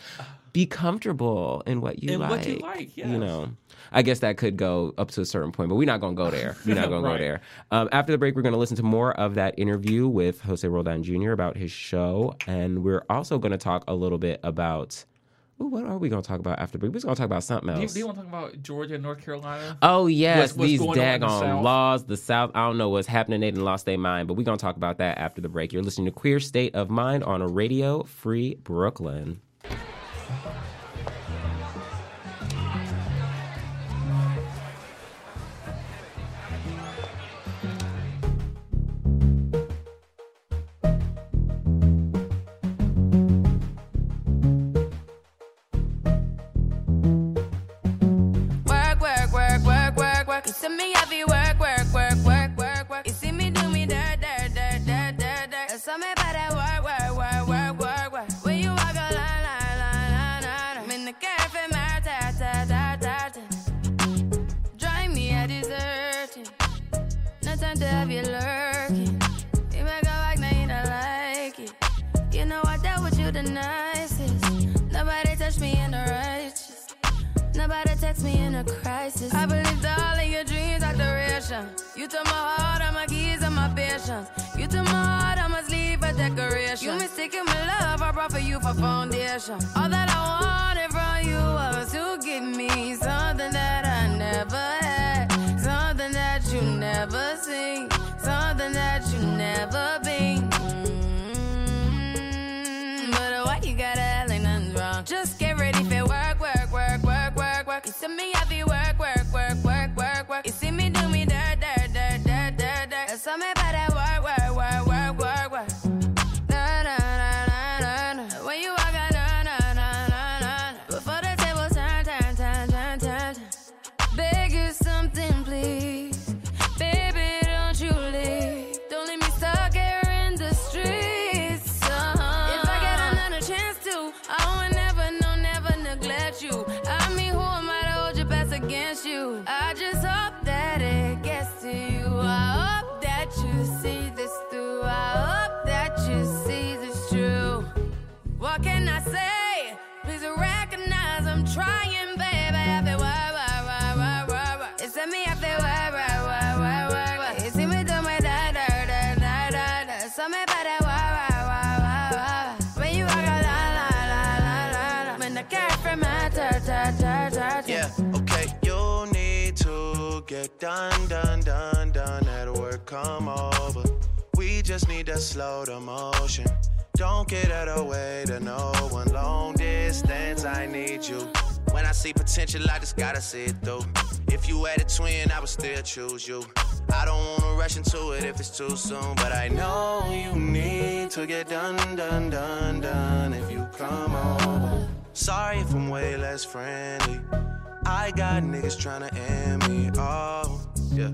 S1: be comfortable in what you
S2: In
S1: like.
S2: what you like,
S1: You know. I guess that could go up to a certain point, but we're not going to go there. We're not going to
S2: Right.
S1: go there. Um, after the break, we're going to listen to more of that interview with Jose Roldan Jr. about his show, and we're also going to talk a little bit about. Ooh, what are we going to talk about after the break? We're going to talk about something
S2: Do you,
S1: else.
S2: do you want to talk about Georgia and North Carolina?
S1: Oh yes,
S2: What's- what's
S1: these
S2: going on in the
S1: daggone laws, the South. I don't know what's happening. They done lost their mind, but we're gonna talk about that after the break. You're listening to Queer State of Mind on a Radio Free Brooklyn.
S5: Have you lurking. You make a like, now you don't like it. You know I dealt with you the nicest. Nobody touched me in the righteous. Nobody text me in a crisis. I believed all of your dreams are duration. You took my heart, all my keys, and my patience. You took my heart, I must leave a decoration. You mistaken my love, I brought for you for foundation. All that I wanted from you was to give me something that I never had, something that you never something that you never been. Mm, But why you gotta act like nothing's wrong? Just get
S6: done, done, done, done. At work, come over. We just need to slow the motion. Don't get out of way to no one. Long distance, I need you. When I see potential, I just gotta see it through. If you had a twin, I would still choose you. I don't wanna rush into it if it's too soon, but I know you need to get done, done, done, done. If you come over, sorry if I'm way less friendly. I got niggas tryna end me. off. yeah.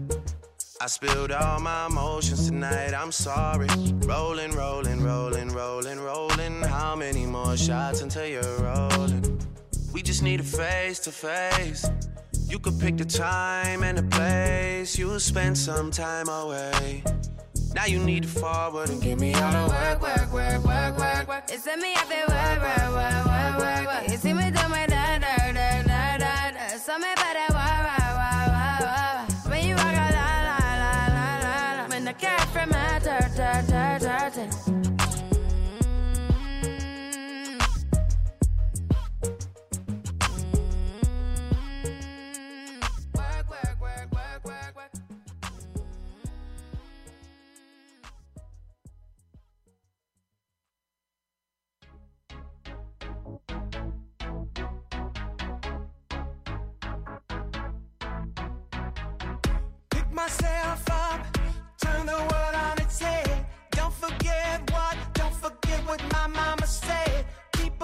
S6: I spilled all my emotions tonight, I'm sorry. Rolling, rolling, rolling, rolling, rolling. How many more shots until you're rolling? We just need a face to face. You could pick the time and the place. You'll spend some time away. Now you need to forward and give me all the work, work, work, work, work, work.
S5: You send me up there, work, work, work, work, work, work. You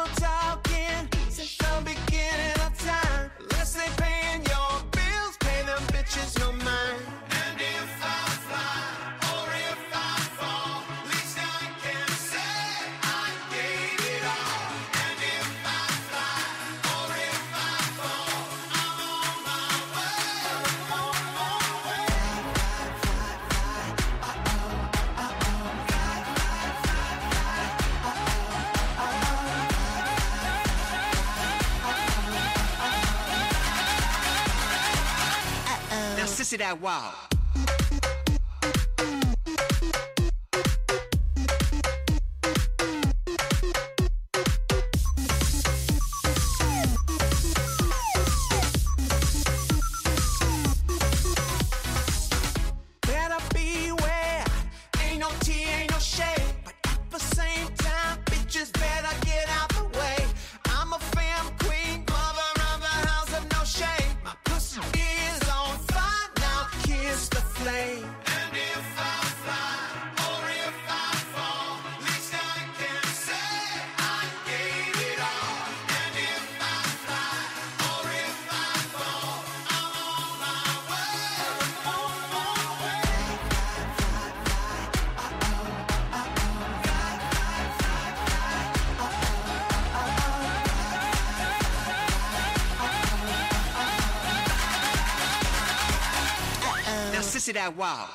S6: People talking Sissy that wow. That wow.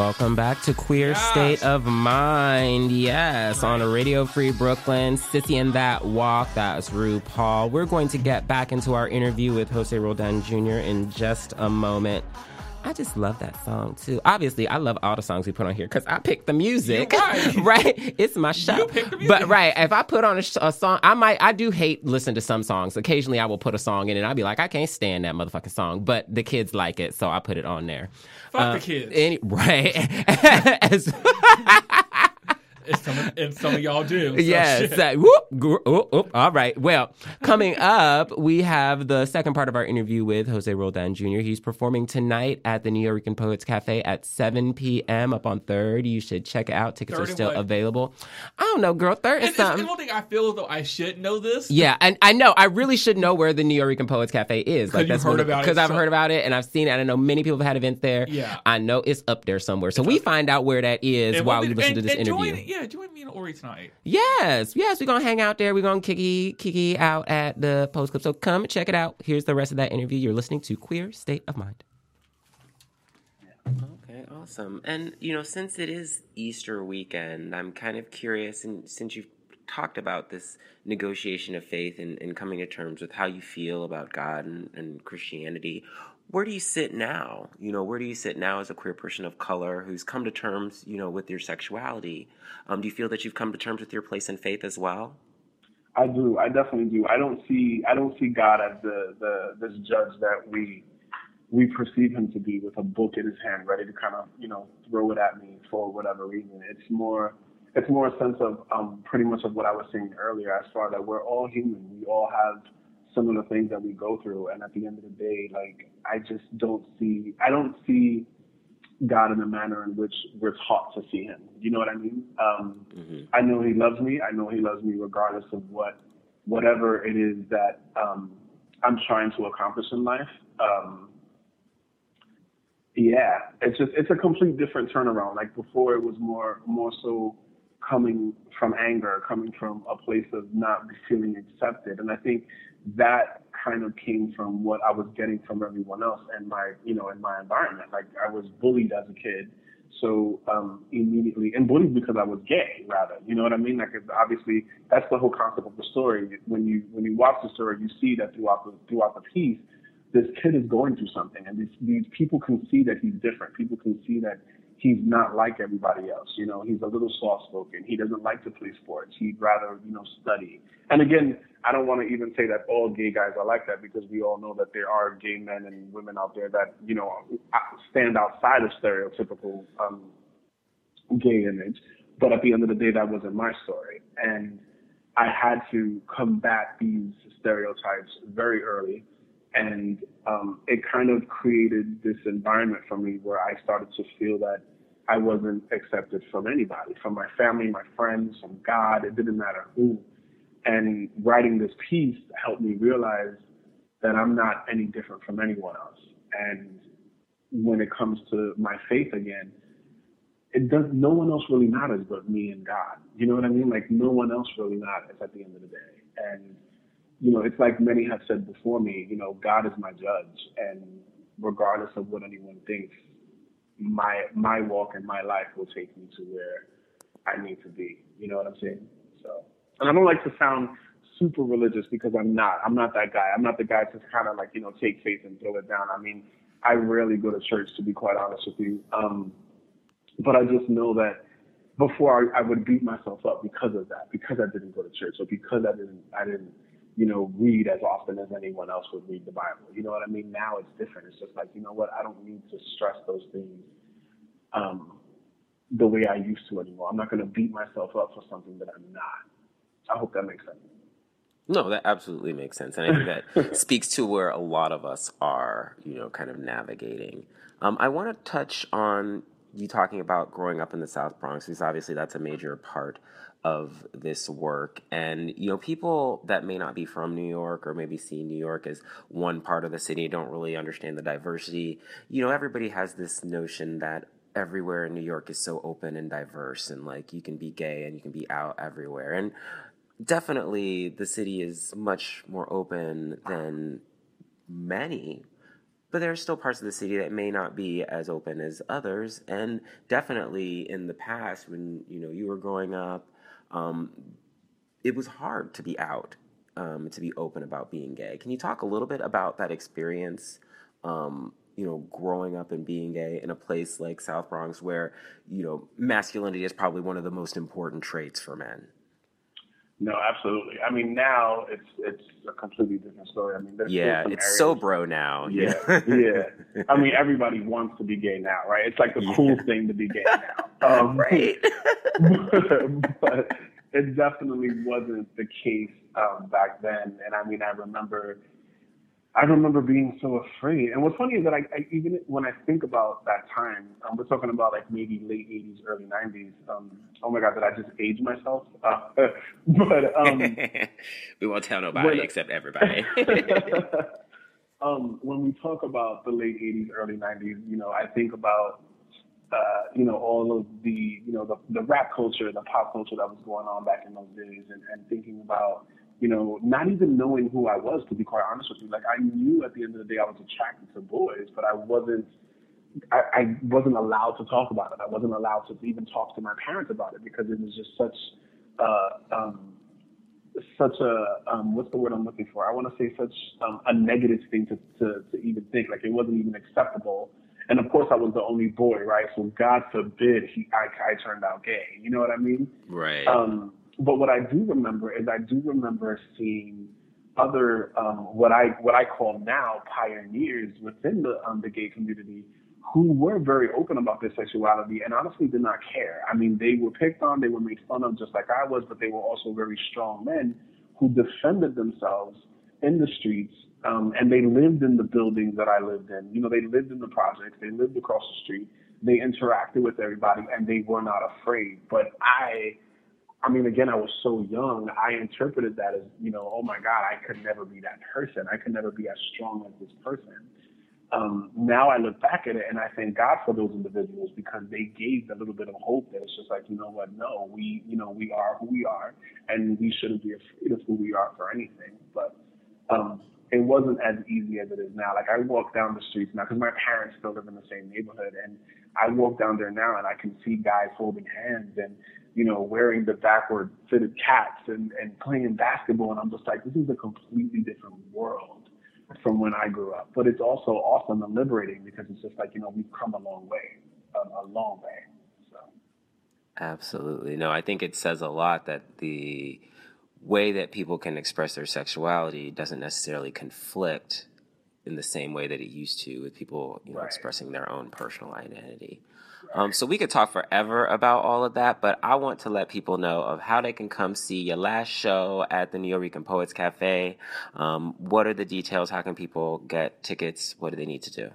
S1: Welcome back to Queer State of Mind. Yes, on a Radio Free Brooklyn, Sissy and That Walk. That's RuPaul. We're going to get back into our interview with Jose Roldan Jr. in just a moment. I just love that song too. Obviously, I love all the songs we put on here because I pick the music.
S2: Right.
S1: right? It's my show.
S2: picked the music.
S1: But right, if I put on a, a song, I might. I do hate listen to some songs. Occasionally, I will put a song in and I'll be like, I can't stand that motherfucking song. But the kids like it, so I put it on there.
S2: Fuck
S1: Uh,
S2: the kids.
S1: Any, right. As-
S2: and, some, and some of y'all do. So
S1: yes. that- whoop, oh, oh, all right. Well, coming up, we have the second part of our interview with Jose Roldan Jr. He's performing tonight at the Nuyorican Poets Cafe at 7 p.m. up on 3rd. You should check it out. Tickets are still
S2: what?
S1: available. I don't know, girl. Third
S2: And
S1: is something.
S2: one thing I feel as though I should know this.
S1: Yeah, and I know I really should know where the Nuyorican Poets Cafe is.
S2: 'Cause you've heard about it,
S1: because I've
S2: so-
S1: heard about it and I've seen it. And I know many people have had events there.
S2: Yeah.
S1: I know it's up there somewhere. So we find out where that is
S2: And
S1: while we listen to this
S2: and
S1: interview.
S2: Join, yeah, join me and Ori tonight.
S1: Yes, yes, we're gonna hang out there. We're gonna kiki kiki out at the Post Club. So come check it out. Here's the rest of that interview. You're listening to Queer State of Mind. Okay, awesome. And you know, since it is Easter weekend, I'm kind of curious, and since you've talked about this negotiation of faith and, and coming to terms with how you feel about God and, and Christianity, where do you sit now? You know, where do you sit now as a queer person of color who's come to terms, you know, with your sexuality? Um, do you feel that you've come to terms with your place in faith as well?
S4: I do. I definitely do. I don't see. I don't see God as the the this judge that we we perceive him to be with a book in his hand, ready to kind of you know throw it at me for whatever reason. It's more. It's more a sense of um, pretty much of what I was saying earlier, as far that we're all human. We all have similar things that we go through, and at the end of the day, like I just don't see. I don't see God in the manner in which we're taught to see Him. You know what I mean? Um, I know He loves me. I know He loves me regardless of what, whatever it is that um, I'm trying to accomplish in life. Um, yeah, it's just it's a complete different turnaround. Like before, it was more more so coming from anger, coming from a place of not feeling accepted, and I think that kind of came from what I was getting from everyone else and my you know in my environment. Like I was bullied as a kid, so um, immediately and bullied because I was gay, rather. You know what I mean? Like obviously that's the whole concept of the story. When you when you watch the story, you see that throughout the throughout the piece this kid is going through something and these, these people can see that he's different. People can see that he's not like everybody else. You know, he's a little soft spoken. He doesn't like to play sports. He'd rather, you know, study. And again, I don't want to even say that all gay guys are like that because we all know that there are gay men and women out there that, you know, stand outside of stereotypical um, gay image. But at the end of the day, that wasn't my story. And I had to combat these stereotypes very early and um, it kind of created this environment for me where I started to feel that I wasn't accepted from anybody, from my family, my friends, from God. It didn't matter who. And writing this piece helped me realize that I'm not any different from anyone else. And when it comes to my faith again, it does. No one else really matters but me and God. You know what I mean? Like no one else really matters at the end of the day. And you know, it's like many have said before me, you know, God is my judge and regardless of what anyone thinks, my my walk and my life will take me to where I need to be. You know what I'm saying? So and I don't like to sound super religious because I'm not. I'm not that guy. I'm not the guy to kind of like, you know, take faith and throw it down. I mean, I rarely go to church to be quite honest with you. Um but I just know that before I, I would beat myself up because of that, because I didn't go to church or because I didn't I didn't you know, read as often as anyone else would read the Bible. You know what I mean? Now it's different. It's just like, you know what? I don't need to stress those things um, the way I used to anymore. I'm not going to beat myself up for something that I'm not. I hope that makes sense.
S1: No, that absolutely makes sense, and I think that speaks to where a lot of us are, you know, kind of navigating. Um, I want to touch on you talking about growing up in the South Bronx, because obviously that's a major part of this work. And, you know, people that may not be from New York or maybe see New York as one part of the city don't really understand the diversity. You know, everybody has this notion that everywhere in New York is so open and diverse and like you can be gay and you can be out everywhere. And definitely the city is much more open than many but there are still parts of the city that may not be as open as others and definitely in the past when you know you were growing up um, it was hard to be out um, to be open about being gay. Can you talk a little bit about that experience um, you know growing up and being gay in a place like south bronx where you know masculinity is probably one of the most important traits for men
S4: No, absolutely. I mean, now it's it's a completely different story. I mean, there's
S1: Yeah, it's
S4: areas-
S1: so bro now.
S4: Yeah, yeah. I mean, everybody wants to be gay now, right? It's like the cool thing to be gay now. Um,
S1: right.
S4: but it definitely wasn't the case um, back then. And I mean, I remember, I remember being so afraid. And what's funny is that I, I even when I think about that time, um, we're talking about like maybe late '80s, early '90s. Um, oh my God, did I just age myself? Uh, but um,
S1: we won't tell nobody
S4: when-
S1: except everybody.
S4: um, when we talk about the late '80s, early '90s, you know, I think about uh, you know all of the you know the, the rap culture, the pop culture that was going on back in those days, and, and thinking about you know not even knowing who I was. To be quite honest with you, like I knew at the end of the day I was attracted to boys, but I wasn't. I, I wasn't allowed to talk about it. I wasn't allowed to even talk to my parents about it because it was just such uh, um, such a um, what's the word I'm looking for? I want to say such um, a negative thing to, to to even think. Like it wasn't even acceptable. And of course, I was the only boy, right? So God forbid he I, I turned out gay. You know what I mean?
S1: right.
S4: Um, but what I do remember is I do remember seeing other um, what I what I call now pioneers within the um, the gay community who were very open about their sexuality and honestly did not care. I mean, they were picked on, they were made fun of just like I was, but they were also very strong men who defended themselves in the streets um, and they lived in the buildings that I lived in. You know, they lived in the projects, they lived across the street, they interacted with everybody, and they were not afraid. But I, I mean, again, I was so young. I interpreted that as, you know, oh my God, I could never be that person. I could never be as strong as this person. Um, now I look back at it and I thank God for those individuals because they gave a little bit of hope that it's just like, you know what, no, we, you know, we are who we are and we shouldn't be afraid of who we are for anything. But, um, it wasn't as easy as it is now. Like I walk down the streets now because my parents still live in the same neighborhood, and I walk down there now and I can see guys holding hands and you know wearing the backward fitted caps and and playing basketball, and I'm just like, this is a completely different world from when I grew up. But it's also awesome and liberating because it's just like you know we've come a long way, a, a long way. So
S1: Absolutely. No, I think it says a lot that the way that people can express their sexuality doesn't necessarily conflict in the same way that it used to with people, you know,
S4: Right.
S1: expressing their own personal identity. Um, so we could talk forever about all of that, but I want to let people know of how they can come see your last show at the Nuyorican Poets Cafe. Um, what are the details? How can people get tickets? What do they need to do?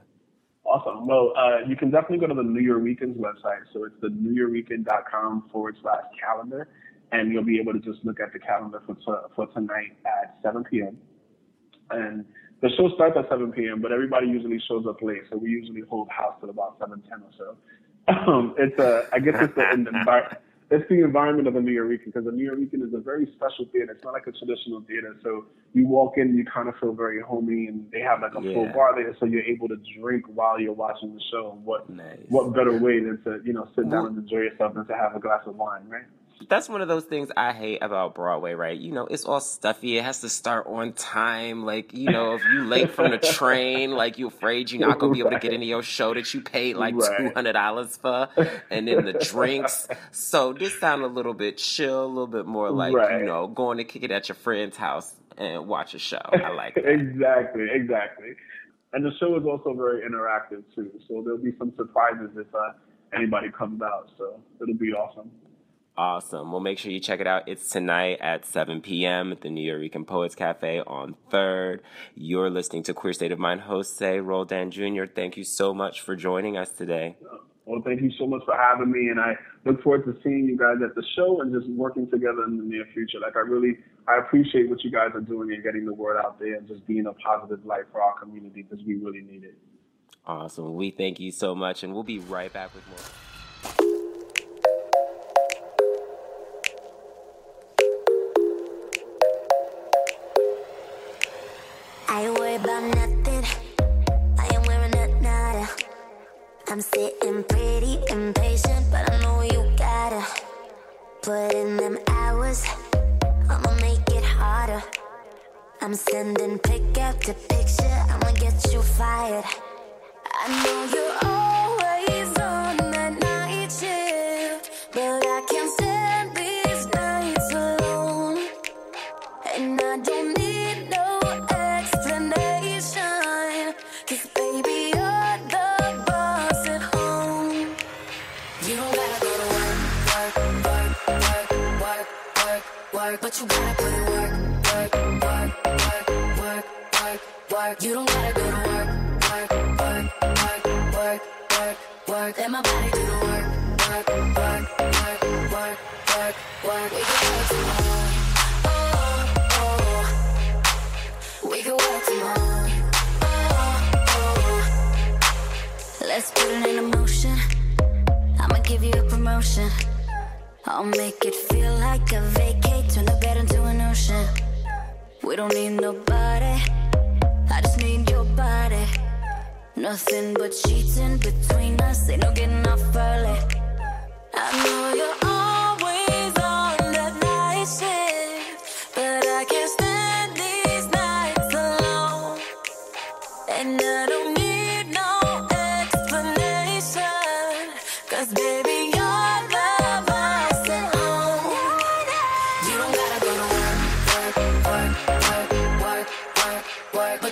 S4: Awesome. Well, uh, you can definitely go to the Nuyorican's website. So it's the nuyorican.com forward slash calendar. And you'll be able to just look at the calendar for, t- for tonight at 7 p.m. And the show starts at 7 p.m., but everybody usually shows up late. So we usually hold house till about 7, 10 or so. Um, it's a, I guess it's the, envi- it's the environment of a Nuyorican because the Nuyorican is a very special theater. It's not like a traditional theater. So you walk in, you kind of feel very homey, and they have like a full bar there, so you're able to drink while you're watching the show. And what
S1: Nice.
S4: what better way than to you know sit down and enjoy yourself than to have a glass of wine, right?
S1: That's one of those things I hate about Broadway, right? You know, it's all stuffy. It has to start on time. Like, you know, if you late from the train, like you're afraid you're not gonna be able to get into your show that you paid like two hundred dollars for, and then the drinks. So this sound a little bit chill, a little bit more like
S4: Right.
S1: you know, going to kick it at your friend's house and watch a show. I like that.
S4: exactly, exactly. And the show is also very interactive too. So there'll be some surprises if uh, anybody comes out. So it'll be awesome.
S1: Awesome. Well, make sure you check it out. It's tonight at 7 p.m. at the Nuyorican Poets Cafe on 3rd. You're listening to Queer State of Mind Jose Roldan Jr. Thank you so much for joining us today.
S4: Well, thank you so much for having me, and I look forward to seeing you guys at the show and just working together in the near future. Like I really, I appreciate what you guys are doing and getting the word out there and just being a positive light for our community because we really need it.
S1: Awesome. We thank you so much, and we'll be right back with more.
S7: About nothing. I am wearing a nada. I'm sitting pretty impatient, but I know you gotta put in them hours. I'ma make it harder. I'm sending pick after picture. I'ma get you fired. I know you're always But you gotta put in work, work, work, work, work, work, work. You don't gotta go to work, work, work, work, work, work, work. Let my body do the work, work, work, work, work, work, work. We can work tomorrow. Oh, oh. We can work tomorrow. Oh, oh. Let's put it in motion. I'ma give you a promotion. I'll make it feel like a vacate, turn the bed into an ocean. We don't need nobody, I just need your body. Nothing but sheets in between us, ain't no getting off early. I know you're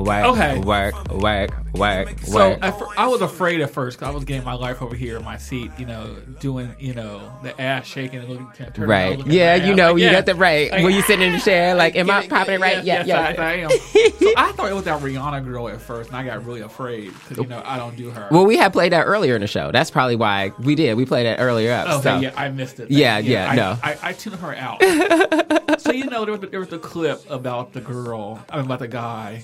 S7: work,
S2: Okay.
S1: work, work, work,
S2: So
S1: work.
S2: at I was afraid at first because I was getting my life over here in my seat, you know, doing, you know, the ass shaking and looking, turning around,
S1: Right. Yeah, you
S2: ass.
S1: know,
S2: Like,
S1: you
S2: yeah.
S1: got the right.
S2: Like,
S1: When you sitting in the chair, like, am I popping it right?
S2: Yes,
S1: Yeah,
S2: yes,
S1: yeah.
S2: I, I am. so I thought it was that Rihanna girl at first, and I got really afraid because you know I don't do her.
S1: Well, we had played that earlier in the show. That's probably why we did. We played that earlier up.
S2: Okay,
S1: so.
S2: yeah, I missed it.
S1: Yeah, yeah,
S2: I,
S1: no.
S2: I, I tuned her out. so you know, there was there was a clip about the girl, I mean, about the guy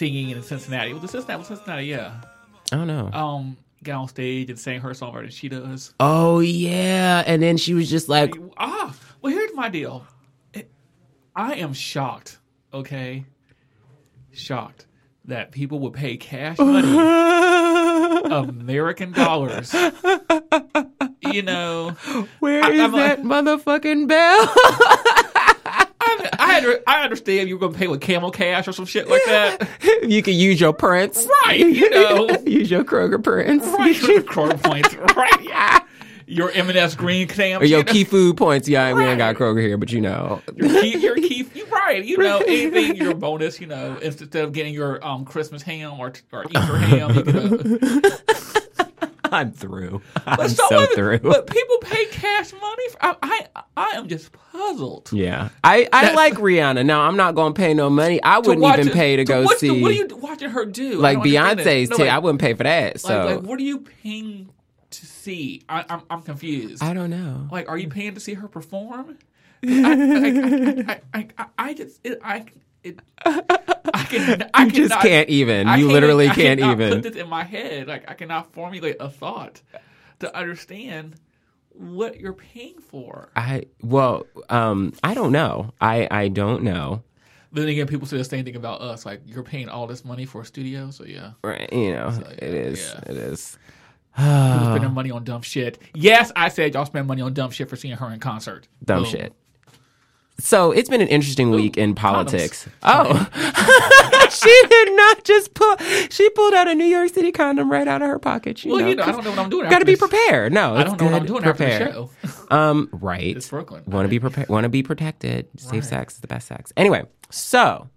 S2: singing in Cincinnati. Was it Cincinnati? Was Cincinnati? Yeah.
S1: I don't know.
S2: Um, got on stage and sang her song better than she does.
S1: Oh yeah, and then she was just like,
S2: Ah, well, here's my deal. I am shocked. Okay, shocked that people would pay cash money, American dollars. You know,
S1: "Where
S2: I-
S1: is
S2: I'm like-
S1: that motherfucking bell?"
S2: I, I, under- I understand you're gonna pay with camel cash or some shit like that.
S1: you can use your prints,
S2: Right, you know.
S1: use your Kroger prints,
S2: Right, your Kroger points. Right, yeah. Your M&S green stamps.
S1: or your
S2: you know.
S1: key food points. Yeah, we ain't got
S2: Right.
S1: Kroger here, but you know,
S2: Your key, your key, you right. You know, anything your bonus. You know, instead of getting your um Christmas ham or, or Easter ham, you uh,
S1: I'm through. I'm
S2: so
S1: through.
S2: But people pay cash money. For, I, I I am just puzzled.
S1: yeah, I I like Rihanna. Now I'm not gonna pay no money. I wouldn't even
S2: it-
S1: pay to go
S2: what,
S1: see
S2: What are you watching her do? I
S1: like
S2: don't
S1: Beyonce's.
S2: No,
S1: I wouldn't pay for that. So
S2: like, like, what are you paying to see? I, I'm I'm confused.
S1: I don't know.
S2: Like, are you paying to see her perform? I, I, I, I, I, I just, it, I, it, I can, I
S1: You just
S2: cannot-
S1: can't even.
S2: I
S1: You
S2: can't-
S1: literally
S2: I
S1: can't even.
S2: Put this in my head, like I cannot formulate a thought to understand what you're paying for.
S1: I well, um, I don't know. I I don't know.
S2: Then again, people say the same thing about us. Like you're paying all this money for a studio, so yeah,
S1: Right? You know,
S2: like,
S1: it is.
S2: yeah.
S1: It is.
S2: people spending money on dumb shit. Yes, I said y'all spend money on dumb shit for seeing her in concert.
S1: Dumb
S2: Boom.
S1: shit. So it's been an interesting week in politics.
S2: condoms.
S1: Oh, she did not just pull. She pulled out a New York City condom right out of her pocket. You
S2: Well,
S1: know,
S2: you know, I don't know what I'm doing.
S1: Got to be prepared. No,
S2: I don't know what I'm
S1: good.
S2: doing
S1: Prepare.
S2: after the show.
S1: Um, right.
S2: It's Brooklyn.
S1: Want to be prepared. Want to be protected. Safe
S2: Right.
S1: sex is the best sex. Anyway, so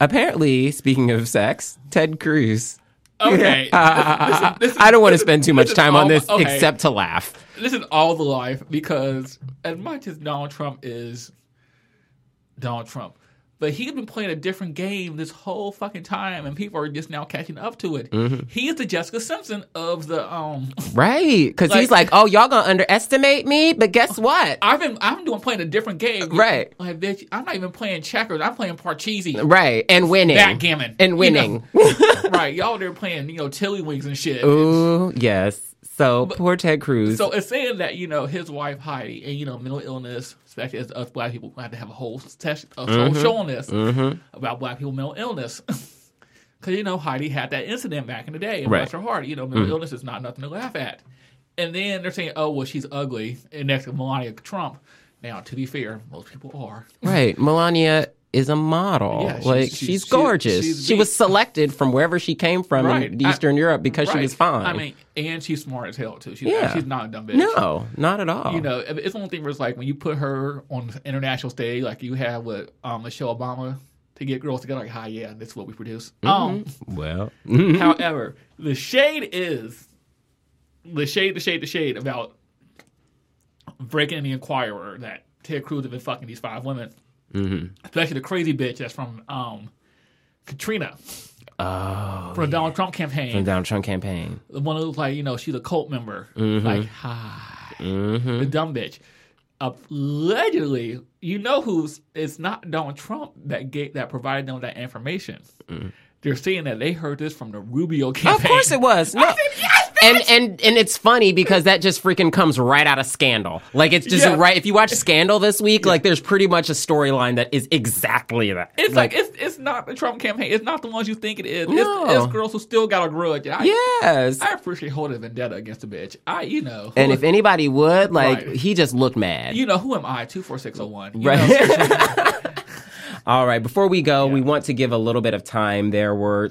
S1: apparently, speaking of sex, Ted Cruz.
S2: Okay. This is- this is-
S1: I don't want to spend too much time on this
S2: okay.
S1: except to laugh.
S2: This is all the life because as much as Donald Trump is Donald Trump, but he's been playing a different game this whole fucking time, and people are just now catching up to it.
S1: Mm-hmm.
S2: He is the Jessica Simpson of the um.
S1: Right. Because he's
S2: Like-
S1: like, oh, y'all to underestimate me? But guess what?
S2: I've been I'm doing playing a different game.
S1: Right.
S2: Like bitch, I'm not even playing checkers. I'm playing Parcheesi.
S1: Right. And winning.
S2: Backgammon.
S1: And
S2: You
S1: winning.
S2: know. right. Y'all there playing, you know, tiddlywinks and shit.
S1: Ooh, yes. So poor Ted Cruz.
S2: So it's saying that you know his wife Heidi and you know mental illness, especially as us black people, we have to have a whole session, a
S1: Mm-hmm.
S2: show on this about black people mental illness. Because you know Heidi had that incident back in the day, and
S1: Right.
S2: bless her heart, you know mental illness is not nothing to laugh at. And then they're saying, oh well, she's ugly, and next to Melania Trump. Now, to be fair, most people are.
S1: right. Melania is a model.
S2: Yeah, she's-
S1: like
S2: she's-
S1: she's,
S2: she-
S1: gorgeous.
S2: she's
S1: she was selected from wherever she came from
S2: Right.
S1: in
S2: I-
S1: Eastern Europe because she was fine.
S2: I mean, and she's smart as hell too. She's,
S1: Yeah.
S2: she's not a dumb bitch.
S1: no, not at all.
S2: You know, it's one thing where it's like when you put her on the international stage, like you have with um, Michelle Obama to get girls together, like, hi, yeah, this is what we produce. Um,
S1: well,
S2: however, the shade is the shade, the shade, the shade about breaking in the Enquirer that Ted Cruz had been fucking these five women,
S1: Mm-hmm.
S2: especially the crazy bitch that's from um, Katrina
S1: oh,
S2: from the Donald Trump campaign.
S1: from Donald Trump campaign.
S2: The one who's like, you know, she's a cult member. Like, hi.
S1: Mm-hmm.
S2: The dumb bitch. Allegedly, you know who's it's not Donald Trump that gave that provided them that information. They're saying that they heard this from the Rubio campaign.
S1: Mm. Of course it was. No. And and and it's funny because that just freaking comes right out of Scandal. Like it's just
S2: Yeah.
S1: right. If you watch Scandal this week, like there's pretty much a storyline that is exactly that.
S2: It's like, it's it's not the Trump campaign. It's not the ones you think it is.
S1: No.
S2: It's, it's girls who still got a grudge. I,
S1: yes.
S2: I appreciate holding a vendetta against a bitch. I, you know,
S1: and if anybody would, like,
S2: Right.
S1: he just looked mad.
S2: you know, who am I? Two four six zero one.
S1: Right. All right. Before we go, we want to give a little bit of time. There were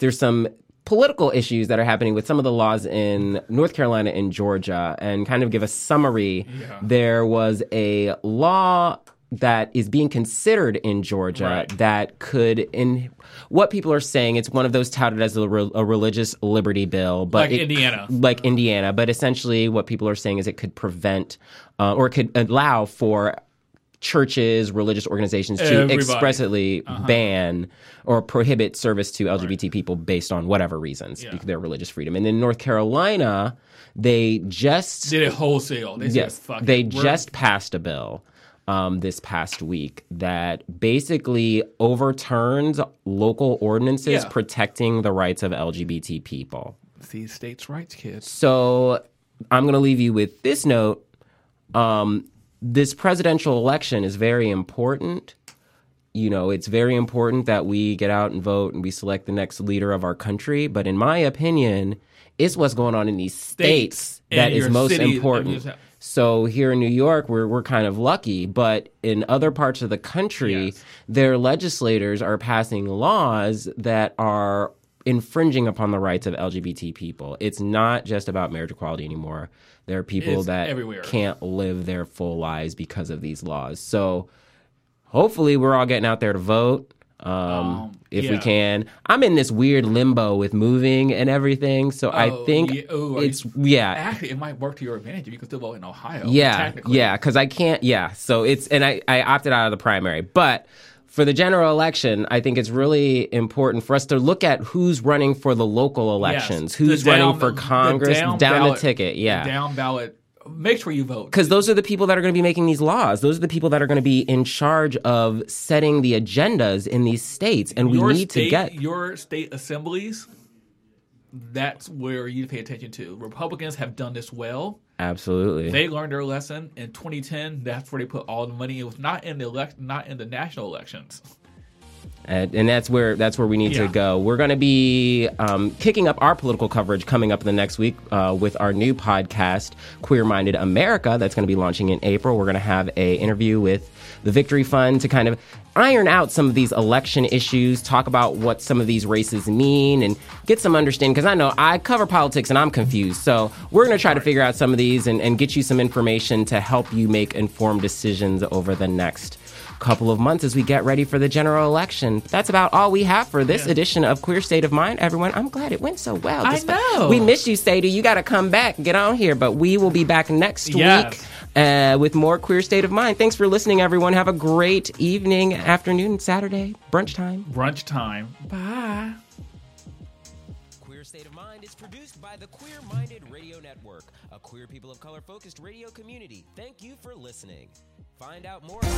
S1: there's some political issues that are happening with some of the laws in North Carolina and Georgia, and kind of give a summary. There was a law that is being considered in Georgia
S2: Right.
S1: that could in what people are saying it's one of those touted as a, re- a religious liberty bill but
S2: Like
S1: it-
S2: Indiana.
S1: like Indiana but essentially what people are saying is it could prevent uh, or it could allow for churches, religious organizations to
S2: Everybody.
S1: expressly ban or prohibit service to LGBT people based on whatever reasons,
S2: Yeah.
S1: their religious freedom. And in North Carolina, they just
S2: Did it wholesale. They said,
S1: yes, they just passed a bill um, this past week that basically overturns local ordinances
S2: Yeah.
S1: protecting the rights of LGBT people.
S2: see states' rights, kids.
S1: So I'm going to leave you with this note. Um, this presidential election is very important. You know, it's very important that we get out and vote and we select the next leader of our country. But in my opinion, it's what's going on in these states,
S2: States
S1: that is most important. So here in New York, we're we're kind of lucky, but in other parts of the country,
S2: Yes.
S1: their legislators are passing laws that are infringing upon the rights of LGBT people. It's not just about marriage equality anymore. There are people
S2: It's
S1: that
S2: everywhere.
S1: can't live their full lives because of these laws. So hopefully we're all getting out there to vote. Um,
S2: Um,
S1: if we can, I'm in this weird limbo with moving and everything. So I
S2: Oh,
S1: think
S2: yeah. Oh, are you-
S1: it's yeah,
S2: Actually, it might work to your advantage if you can still vote in Ohio.
S1: yeah, yeah, because I can't. Yeah, so it's and I I opted out of the primary, but for the general election, I think it's really important for us to look at who's running for the local elections,
S2: Yes.
S1: who's
S2: The
S1: running
S2: down-
S1: for Congress,
S2: down
S1: down,
S2: ballot-
S1: the ticket. Yeah,
S2: down ballot. Make sure you vote.
S1: because those are the people that are going to be making these laws. Those are the people that are going to be in charge of setting the agendas in these states, and we
S2: your
S1: need
S2: state,
S1: to get
S2: your state assemblies. That's where you pay attention to. Republicans have done this well.
S1: absolutely.
S2: They learned their lesson in 2010. That's where they put all the money. It was not in the elect, not in the national elections.
S1: and, and that's where that's where we need to go. We're going to be um, kicking up our political coverage coming up in the next week uh, with our new podcast, Queer Minded America. That's going to be launching in April. We're going to have a interview with the Victory Fund to kind of iron out some of these election issues, talk about what some of these races mean, and get some understanding. Because I know I cover politics and I'm confused, so we're going to try to figure out some of these and, and get you some information to help you make informed decisions over the next couple of months as we get ready for the general election. That's about all we have for this edition of Queer State of Mind. Everyone, I'm glad it went so well.
S2: I know.
S1: We miss you, Sadie. You got to come back, get on here. But we will be back next
S2: Yes.
S1: week uh, with more Queer State of Mind. Thanks for listening, everyone. Have a great evening, afternoon, Saturday, brunch time.
S2: Brunch time. Bye.
S3: Queer State of Mind is produced by the Queer Minded Radio Network, a queer people of color focused radio community. Thank you for listening. Find out more.